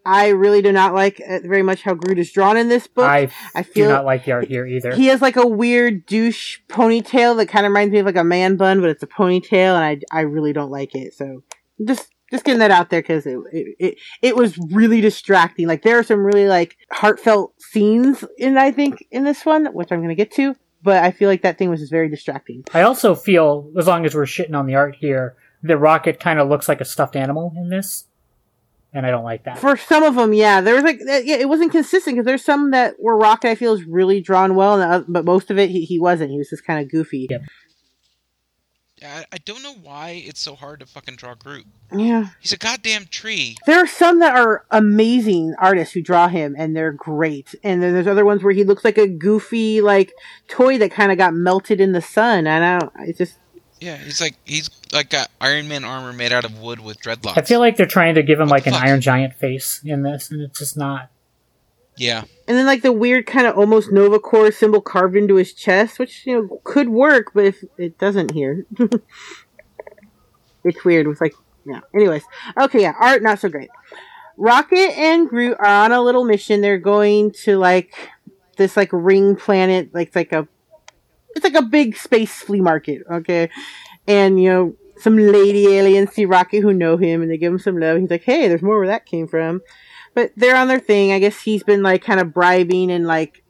I really do not like uh, very much how Groot is drawn in this book. I, I do feel not like the art here either. he has like a weird douche ponytail that kind of reminds me of like a man bun, but it's a ponytail, and I I really don't like it. So just just getting that out there because it, it it it was really distracting. Like there are some really like heartfelt scenes in I think in this one, which I'm gonna get to. But I feel like that thing was just very distracting. I also feel, as long as we're shitting on the art here, the rocket kind of looks like a stuffed animal in this. And I don't like that. For some of them, yeah, there was like yeah, it wasn't consistent because there's some that were Rocket I feel is really drawn well, and the, but most of it he, he wasn't. He was just kind of goofy. Yep. Yeah, I, I don't know why it's so hard to fucking draw Groot. yeah. He's a goddamn tree. There are some that are amazing artists who draw him, and they're great. And then there's other ones where he looks like a goofy, like toy that kind of got melted in the sun. I don't. It's just Yeah, he's like he's like got Iron Man armor made out of wood with dreadlocks. I feel like they're trying to give him What like an fuck? Iron Giant face in this, and it's just not. yeah, and then like the weird kind of almost Nova Corps symbol carved into his chest, which you know could work, but if it doesn't here, it's weird with like yeah. Anyways, okay, yeah, art not so great. Rocket and Groot are on a little mission. They're going to like this like ring planet, like it's like a it's like a big space flea market, okay? And you know, some lady aliens see Rocket who know him and they give him some love. He's like, Hey, there's more where that came from. But they're on their thing. I guess he's been like kind of bribing and like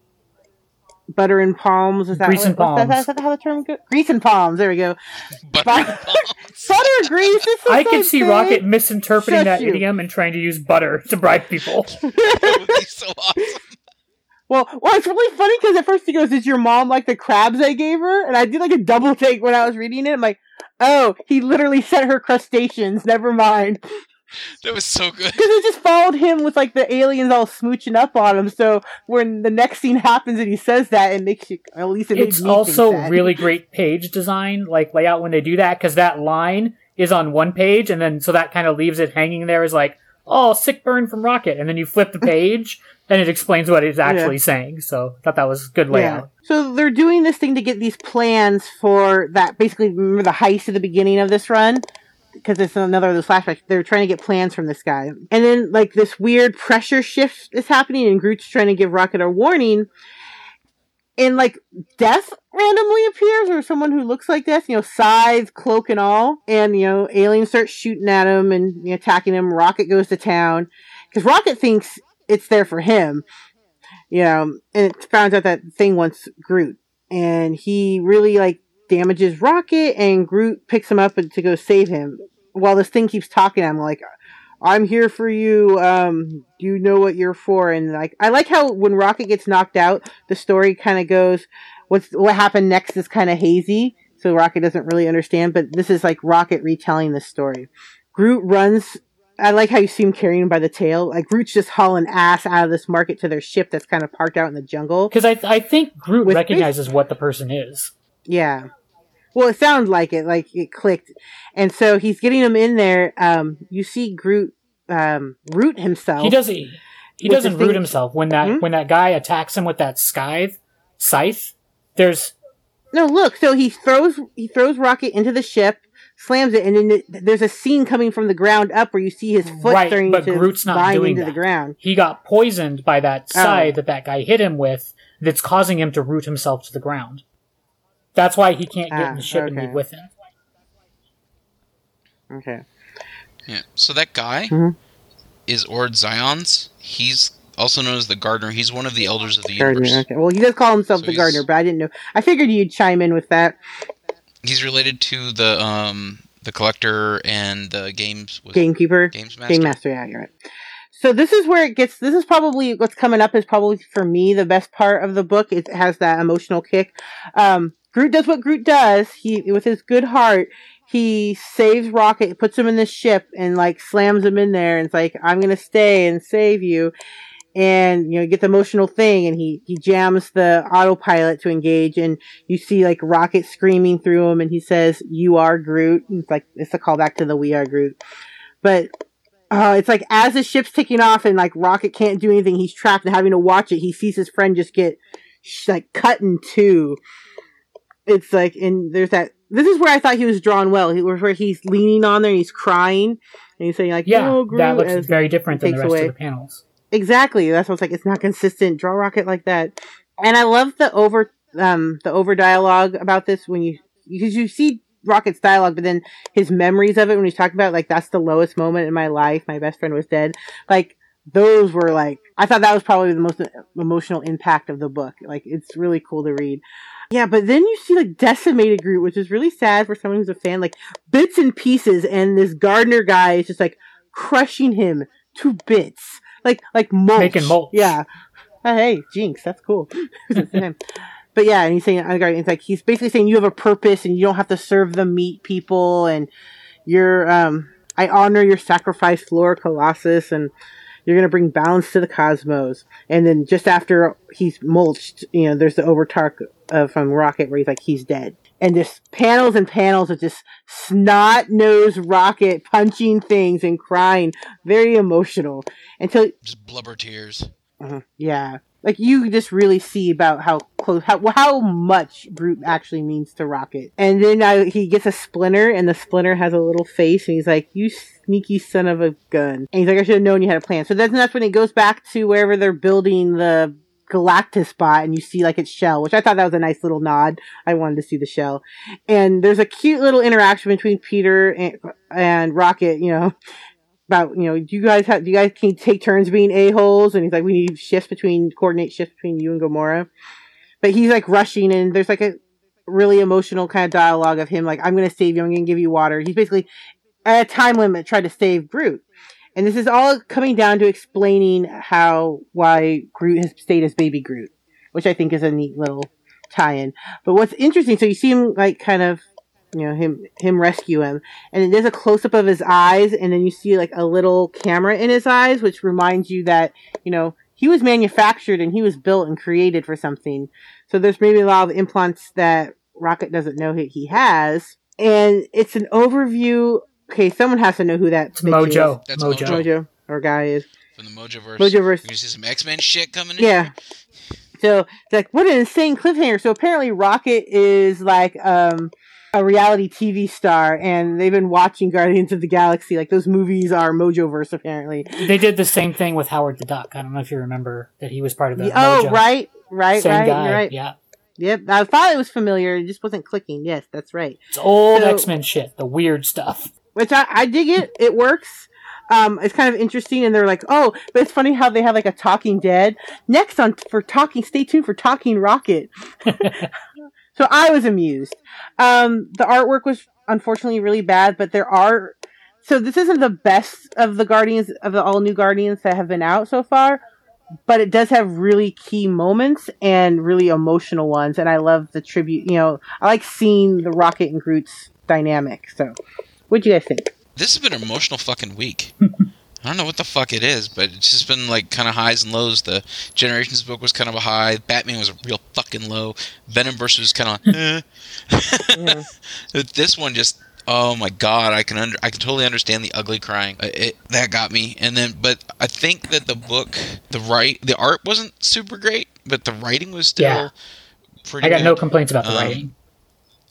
butter and palms. Is that, Grease what- what's that, palms. is that how the term goes? Grease and palms. There we go. Butter, butter grease. It's the I same could see thing. Rocket misinterpreting Shut that you. idiom and trying to use butter to bribe people. that would be so awesome. Well, well, it's really funny because at first he goes, "Is your mom like the crabs I gave her?" And I did like a double take when I was reading it. I'm like, "Oh, he literally sent her crustaceans. Never mind." That was so good. Because it just followed him with like the aliens all smooching up on him. So when the next scene happens and he says that, it makes you at least it made it's me also think that. really great page design, like layout when they do that, because that line is on one page, and then so that kind of leaves it hanging there is like, oh, sick burn from Rocket, and then you flip the page, and it explains what it's actually saying. So I thought that was a good layout. So they're doing this thing to get these plans for that. Basically, remember the heist at the beginning of this run? Because it's another of those flashbacks. They're trying to get plans from this guy. And then, like, this weird pressure shift is happening, and Groot's trying to give Rocket a warning. And, like, Death randomly appears, or someone who looks like Death, you know, scythe, cloak, and all. And, you know, aliens start shooting at him and you know, attacking him. Rocket goes to town. Because Rocket thinks it's there for him you know, and it finds out that thing wants Groot, and he really like damages Rocket, and Groot picks him up to go save him. While this thing keeps talking, I'm like, "I'm here for you. Um, you know what you're for." And like, I like how when Rocket gets knocked out, the story kind of goes, "What's what happened next?" is kind of hazy, so Rocket doesn't really understand. But this is like Rocket retelling the story. Groot runs. I like how you see him carrying him by the tail. Like Groot's just hauling ass out of this market to their ship that's kind of parked out in the jungle. Because I, I think Groot With- recognizes what the person is. Yeah. Well, it sounds like it, like it clicked. And so he's getting him in there. Um, you see Groot um, root himself. He doesn't. He doesn't root himself when that Hmm? when that guy attacks him with that scythe. Scythe. There's No, look. So he throws he throws Rocket into the ship, slams it, and then there's a scene coming from the ground up where you see his foot Right, starting but to Groot's not doing into that. the ground. he got poisoned by that Oh. scythe that that guy hit him with. That's causing him to root himself to the ground. That's why he can't get Ah, in the ship and okay. leave with him. Okay. Yeah. So that guy Mhm. is Ord Zyonz. He's also known as the Gardener. He's one of the elders of the Gardener. universe. Okay. Well, he does call himself So the gardener, but I didn't know. I figured you'd chime in with that. He's related to the um the collector and the games was Gamekeeper. games master. Game Master, yeah, you're right. So this is where it gets. This is probably what's coming up. Is probably for me the best part of the book. It has that emotional kick. Um, Groot does what Groot does. He, with his good heart, he saves Rocket, puts him in the ship, and like slams him in there, and it's like, "I'm gonna stay and save you." And you know, you get the emotional thing, and he he jams the autopilot to engage, and you see like Rocket screaming through him, and he says, "You are Groot." And it's like it's a callback to the "We Are Groot," but uh, it's like as the ship's taking off and like Rocket can't do anything, he's trapped and having to watch it. He sees his friend just get sh- like cut in two. It's like, and there's that. This is where I thought he was drawn well. He where he's leaning on there and he's crying and he's saying like, Yeah, "No, Groot," that looks very different than the rest away. of the panels. Exactly. That's what's like. It's not consistent. Draw Rocket like that. And I love the over um the over dialogue about this when you because you see Rocket's dialogue, but then his memories of it when he's talking about like that's the lowest moment in my life. My best friend was dead. Like those were like I thought that was probably the most emotional impact of the book. Like it's really cool to read. Yeah, but then you see like decimated Groot, which is really sad for someone who's a fan. Like bits and pieces, and this gardener guy is just like crushing him to bits, like like mulch. Making mulch. Yeah. Oh, hey, Jinx, that's cool. But yeah, and he's saying it's like he's basically saying you have a purpose and you don't have to serve the meat people, and you're um I honor your sacrifice, Lord Colossus, and you're gonna bring balance to the cosmos. And then just after he's mulched, you know, there's the overtark uh, from Rocket where he's like he's dead. And just panels and panels of just snot nosed Rocket punching things and crying, very emotional. Until Just blubber tears. Mhm. Yeah, like you just really see about how close, how how much Groot actually means to Rocket. And then uh, he gets a splinter, and the splinter has a little face, and he's like, "You sneaky son of a gun!" And he's like, "I should have known you had a plan." So that's that's when it goes back to wherever they're building the Galactus spot, and you see like its shell, which I thought that was a nice little nod. I wanted to see the shell, and there's a cute little interaction between Peter and, and Rocket. You know about you know do you guys have do you guys can take turns being a holes and he's like we need shifts between coordinate shifts between you and Gamora, but he's like rushing and there's like a really emotional kind of dialogue of him like I'm gonna save you I'm gonna give you water he's basically at a time limit tried to save Groot and this is all coming down to explaining how why Groot has stayed as baby Groot which I think is a neat little tie-in but what's interesting so you see him like kind of you know him him rescue him and does a close up of his eyes, and then you see like a little camera in his eyes, which reminds you that you know he was manufactured and he was built and created for something. So there's maybe a lot of implants that Rocket doesn't know he, he has, and it's an overview. Okay, someone has to know who that It's bitch Mojo. That's Mojo. is. Mojo or guy is. From the Mojoverse. Mojoverse. You see some X Men shit coming in. Yeah. So it's like what an insane cliffhanger. So apparently Rocket is like um a reality TV star and they've been watching Guardians of the Galaxy. Like those movies are Mojoverse apparently. They did the same thing with Howard the Duck. I don't know if you remember that he was part of the oh, Mojo. right, right, Same right. guy. Right. Yeah. Yep. I thought it was familiar. It just wasn't clicking. Yes, that's right. It's old So- X Men shit, the weird stuff. Which I, I dig it. It works. Um, it's kind of interesting, and they're like, "Oh, but it's funny how they have like a Talking Dead next on for talking. Stay tuned for Talking Rocket." so I was amused. Um, the artwork was unfortunately really bad, but there are. So this isn't the best of the Guardians of the all new Guardians that have been out so far, but it does have really key moments and really emotional ones, and I love the tribute. You know, I like seeing the Rocket and Groot's dynamic. So, what'd you guys think? this has been an emotional fucking week. I don't know what the fuck it is, but it's just been like kind of highs and lows. The Generations book was kind of a high. Batman was a real fucking low. Venom versus was kind of. eh. Yeah. This one just. Oh my god, I can under, I can totally understand the ugly crying. It, that got me. And then, but I think that the book, the right, the art wasn't super great, but the writing was still Yeah. pretty. I got no complaints about the Um, writing.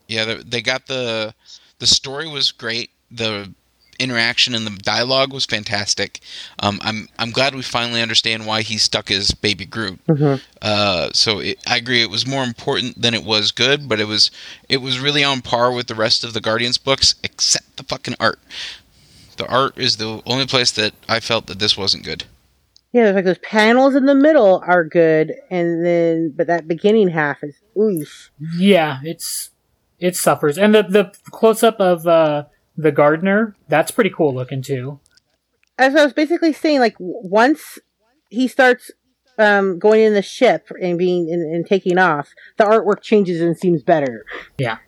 Yeah, they, they got the the story was great. The interaction and the dialogue was fantastic. Um, I'm I'm glad we finally understand why he stuck his baby Groot. Mhm. Uh, so it, I agree, it was more important than it was good, but it was it was really on par with the rest of the Guardians books, except the fucking art. The art is the only place that I felt that this wasn't good. Yeah, there's like those panels in the middle are good, and then but that beginning half is oof. Yeah, it's it suffers, and the the close up of uh, the gardener that's pretty cool looking too. As I was basically saying, like once he starts um, going in the ship and being and, and taking off, the artwork changes and seems better. Yeah.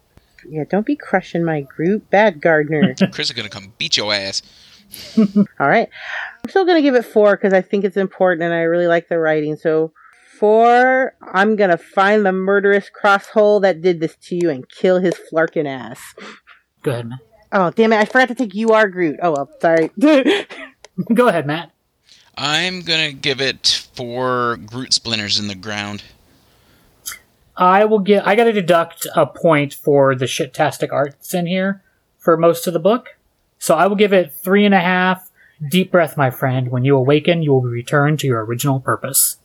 Yeah, don't be crushing my Groot, bad gardener. Chris is gonna come beat your ass. All right. I'm still going to give it four because I think it's important and I really like the writing. So, four, I'm going to find the murderous crosshole that did this to you and kill his flarkin' ass. Go ahead, Matt. Oh, damn it. I forgot to take You Are Groot. Oh, well, sorry. Go ahead, Matt. I'm gonna give it four Groot splinters in the ground. I will get. I got to deduct a point for the shit-tastic art that's in here for most of the book. So I will give it three and a half. Deep breath, my friend. When you awaken, you will be returned to your original purpose.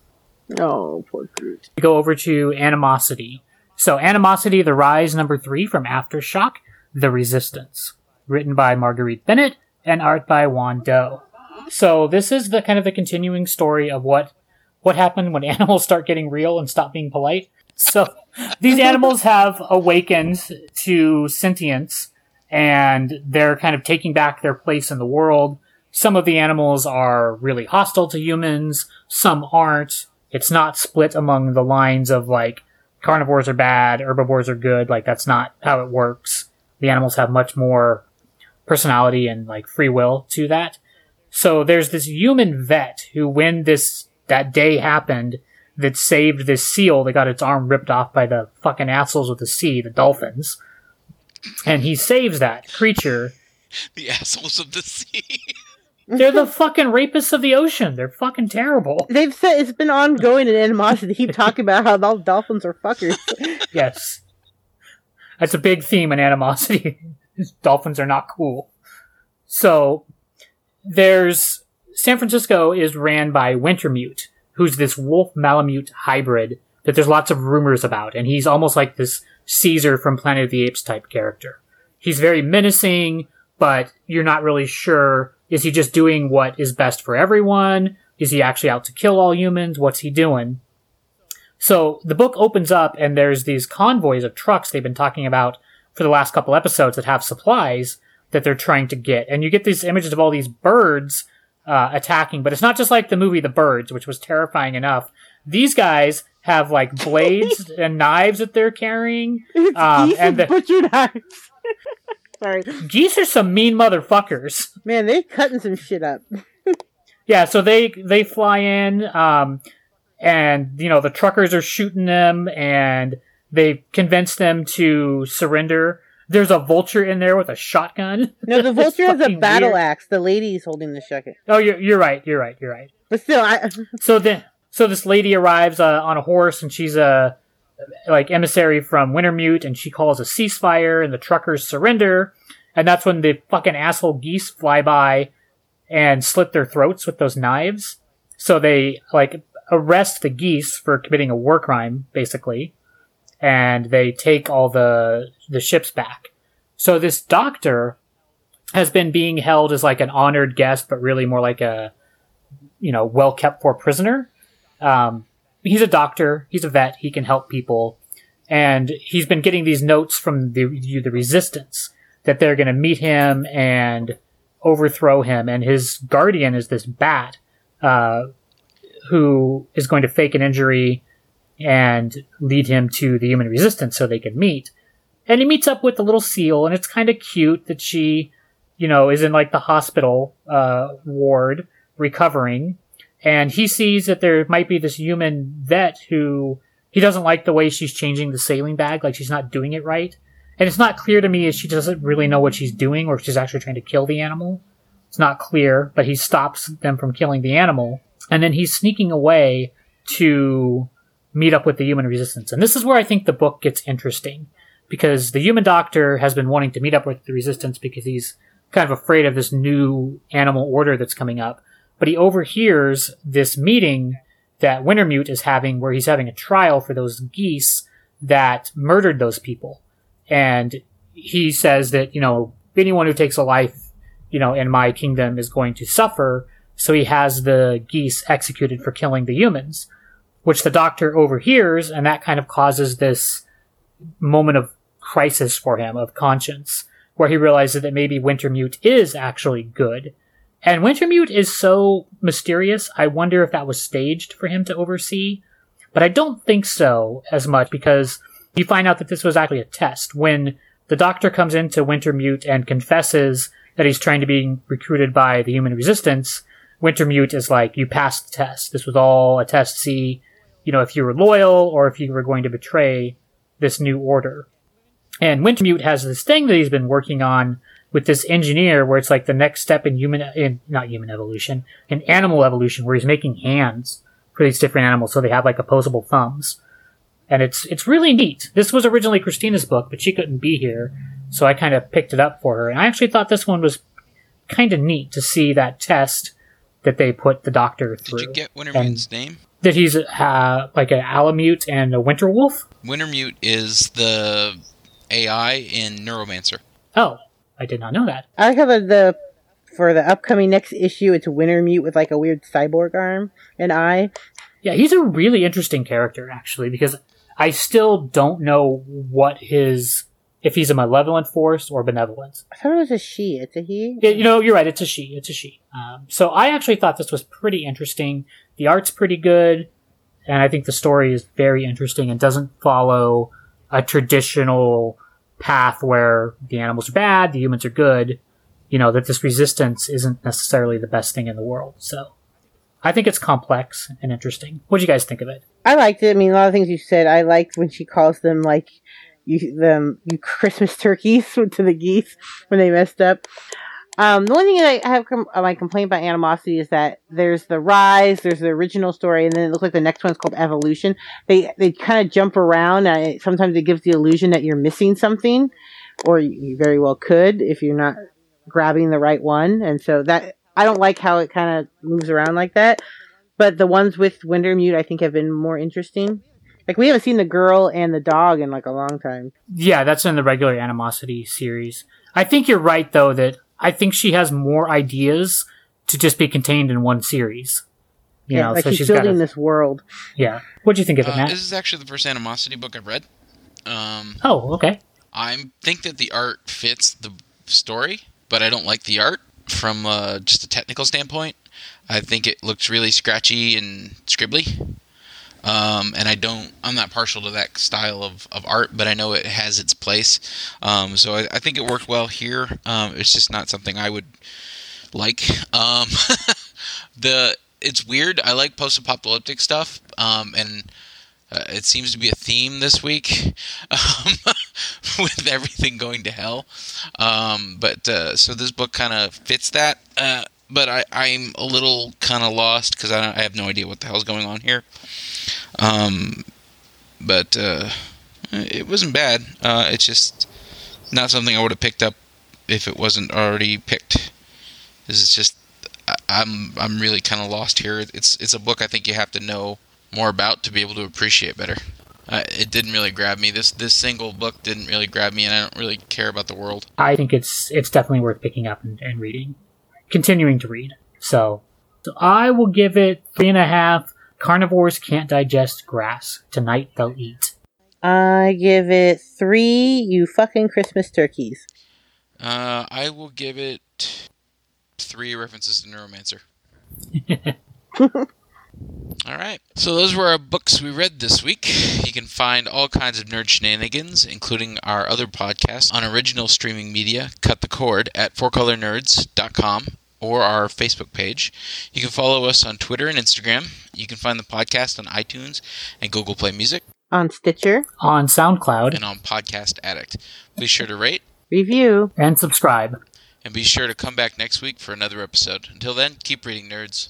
Oh, poor Groot. We go over to Animosity. So Animosity, The Rise, number three from Aftershock, The Resistance. Written by Marguerite Bennett and art by Juan Doe. So this is the kind of the continuing story of what what happened when animals start getting real and stop being polite. So these animals have awakened to sentience and they're kind of taking back their place in the world. Some of the animals are really hostile to humans, some aren't. It's not split among the lines of like carnivores are bad, herbivores are good. Like that's not how it works. The animals have much more personality and like free will to that. So there's this human vet who, when this that day happened, that saved this seal that got its arm ripped off by the fucking assholes of the sea, the dolphins. And he saves that creature. The assholes of the sea. They're the fucking rapists of the ocean. They're fucking terrible. They've said it's been ongoing in animosity. They keep talking about how all dolphins are fuckers. Yes. That's a big theme in animosity. Dolphins are not cool. So there's San Francisco is ran by Wintermute, who's this wolf malamute hybrid that there's lots of rumors about, and he's almost like this Caesar from Planet of the Apes type character. He's very menacing, but you're not really sure is he just doing what is best for everyone? Is he actually out to kill all humans? What's he doing? So the book opens up and there's these convoys of trucks they've been talking about for the last couple episodes that have supplies that they're trying to get. And you get these images of all these birds uh, attacking, but it's not just like the movie The Birds, which was terrifying enough. These guys have like blades and knives that they're carrying. It's Um, and the- butcher knives. Sorry. Geese are some mean motherfuckers. Man, they cutting some shit up. Yeah, so they they fly in, um, and you know the truckers are shooting them, and they convince them to surrender. There's a vulture in there with a shotgun. No, the vulture has a battle weird. axe. The lady's holding the shotgun. Oh, you're you're right. You're right. You're right. But still, I So then, so this lady arrives uh, on a horse, and she's a like emissary from Wintermute, and she calls a ceasefire, and the truckers surrender, and that's when the fucking asshole geese fly by and slit their throats with those knives. So they like arrest the geese for committing a war crime, basically, and they take all the the ships back. So this doctor has been being held as like an honored guest, but really more like a you know well kept for prisoner. Um, he's a doctor. He's a vet. He can help people, and he's been getting these notes from the the resistance that they're going to meet him and overthrow him. And his guardian is this bat uh, who is going to fake an injury and lead him to the human resistance so they can meet. And he meets up with the little seal, and it's kind of cute that she you know, is in like the hospital uh, ward recovering, and he sees that there might be this human vet who he doesn't like the way she's changing the saline bag, like she's not doing it right. And it's not clear to me if she doesn't really know what she's doing or if she's actually trying to kill the animal. It's not clear, but he stops them from killing the animal. And then he's sneaking away to meet up with the human resistance. And this is where I think the book gets interesting because the human doctor has been wanting to meet up with the resistance because he's kind of afraid of this new animal order that's coming up. But he overhears this meeting that Wintermute is having where he's having a trial for those geese that murdered those people. And he says that, you know, anyone who takes a life, you know, in my kingdom is going to suffer. So he has the geese executed for killing the humans, which the doctor overhears. And that kind of causes this moment of crisis for him of conscience where he realizes that maybe Wintermute is actually good. And Wintermute is so mysterious, I wonder if that was staged for him to oversee. But I don't think so as much because you find out that this was actually a test. When the doctor comes into Wintermute and confesses that he's trying to be recruited by the human resistance, Wintermute is like, you passed the test. This was all a test to see, you know, if you were loyal or if you were going to betray this new order. And Wintermute has this thing that he's been working on with this engineer where it's like the next step in human, in, not human evolution, in animal evolution where he's making hands for these different animals so they have like opposable thumbs. And it's, it's really neat. This was originally Christina's book, but she couldn't be here. So I kind of picked it up for her. And I actually thought this one was kind of neat to see that test that they put the doctor through. Did you get Wintermute's name? that he's uh, like an Alamute and a Winterwolf? Wintermute is the AI in Neuromancer. Oh, I did not know that. I like how the, the for the upcoming next issue, it's Wintermute with like a weird cyborg arm and eye. Yeah, he's a really interesting character actually because I still don't know what his if he's a malevolent force or benevolent. I thought it was a she. It's a he. Yeah, you know, you're right. It's a she. It's a she. Um, so I actually thought this was pretty interesting. The art's pretty good, and I think the story is very interesting and doesn't follow a traditional path where the animals are bad, the humans are good. You know that this resistance isn't necessarily the best thing in the world. So I think it's complex and interesting. What do you guys think of it? I liked it. I mean, a lot of things you said. I liked when she calls them like you them you Christmas turkeys to the geese when they messed up. Um, the only thing that I have com- uh, my complaint about animosity is that there's the rise, there's the original story, and then it looks like the next one's called evolution. They they kind of jump around. Sometimes it gives the illusion that you're missing something, or you very well could if you're not grabbing the right one. And so that I don't like how it kind of moves around like that. But the ones with Wintermute, I think, have been more interesting. Like we haven't seen the girl and the dog in like a long time. Yeah, that's in the regular animosity series. I think you're right though that I think she has more ideas to just be contained in one series. You yeah, know, like so she's, she's building got a, this world. Yeah. What do you think of it, Uh, Matt? this is actually the first animosity book I've read. Um, Oh, okay. I think that the art fits the story, but I don't like the art from uh, just a technical standpoint. I think it looks really scratchy and scribbly. Um, and I don't, I'm not partial to that style of, of art, but I know it has its place. Um, so I, I think it worked well here. Um, it's just not something I would like. Um, the it's weird. I like post-apocalyptic stuff, um, and uh, it seems to be a theme this week um, with everything going to hell. Um, but uh, so this book kind of fits that. Uh, but I, I'm a little kind of lost because I, I have no idea what the hell's going on here. Um, but uh, it wasn't bad. Uh, it's just not something I would have picked up if it wasn't already picked. This is just I, I'm I'm really kind of lost here. It's it's a book I think you have to know more about to be able to appreciate better. Uh, it didn't really grab me. This this single book didn't really grab me, and I don't really care about the world. I think it's it's definitely worth picking up and, and reading, continuing to read. So, so I will give it three and a half. Carnivores can't digest grass. Tonight they'll eat. I give it three. You fucking Christmas turkeys. Uh, I will give it three references to Neuromancer. All right. So those were our books we read this week. You can find all kinds of nerd shenanigans, including our other podcasts, on original streaming media, Cut the Cord, at fourcolornerds.com or our Facebook page. You can follow us on Twitter and Instagram. You can find the podcast on iTunes and Google Play Music On Stitcher, On SoundCloud and on Podcast Addict. Be sure to rate review. and subscribe. and be sure to come back next week for another episode. Until then, keep reading, nerds.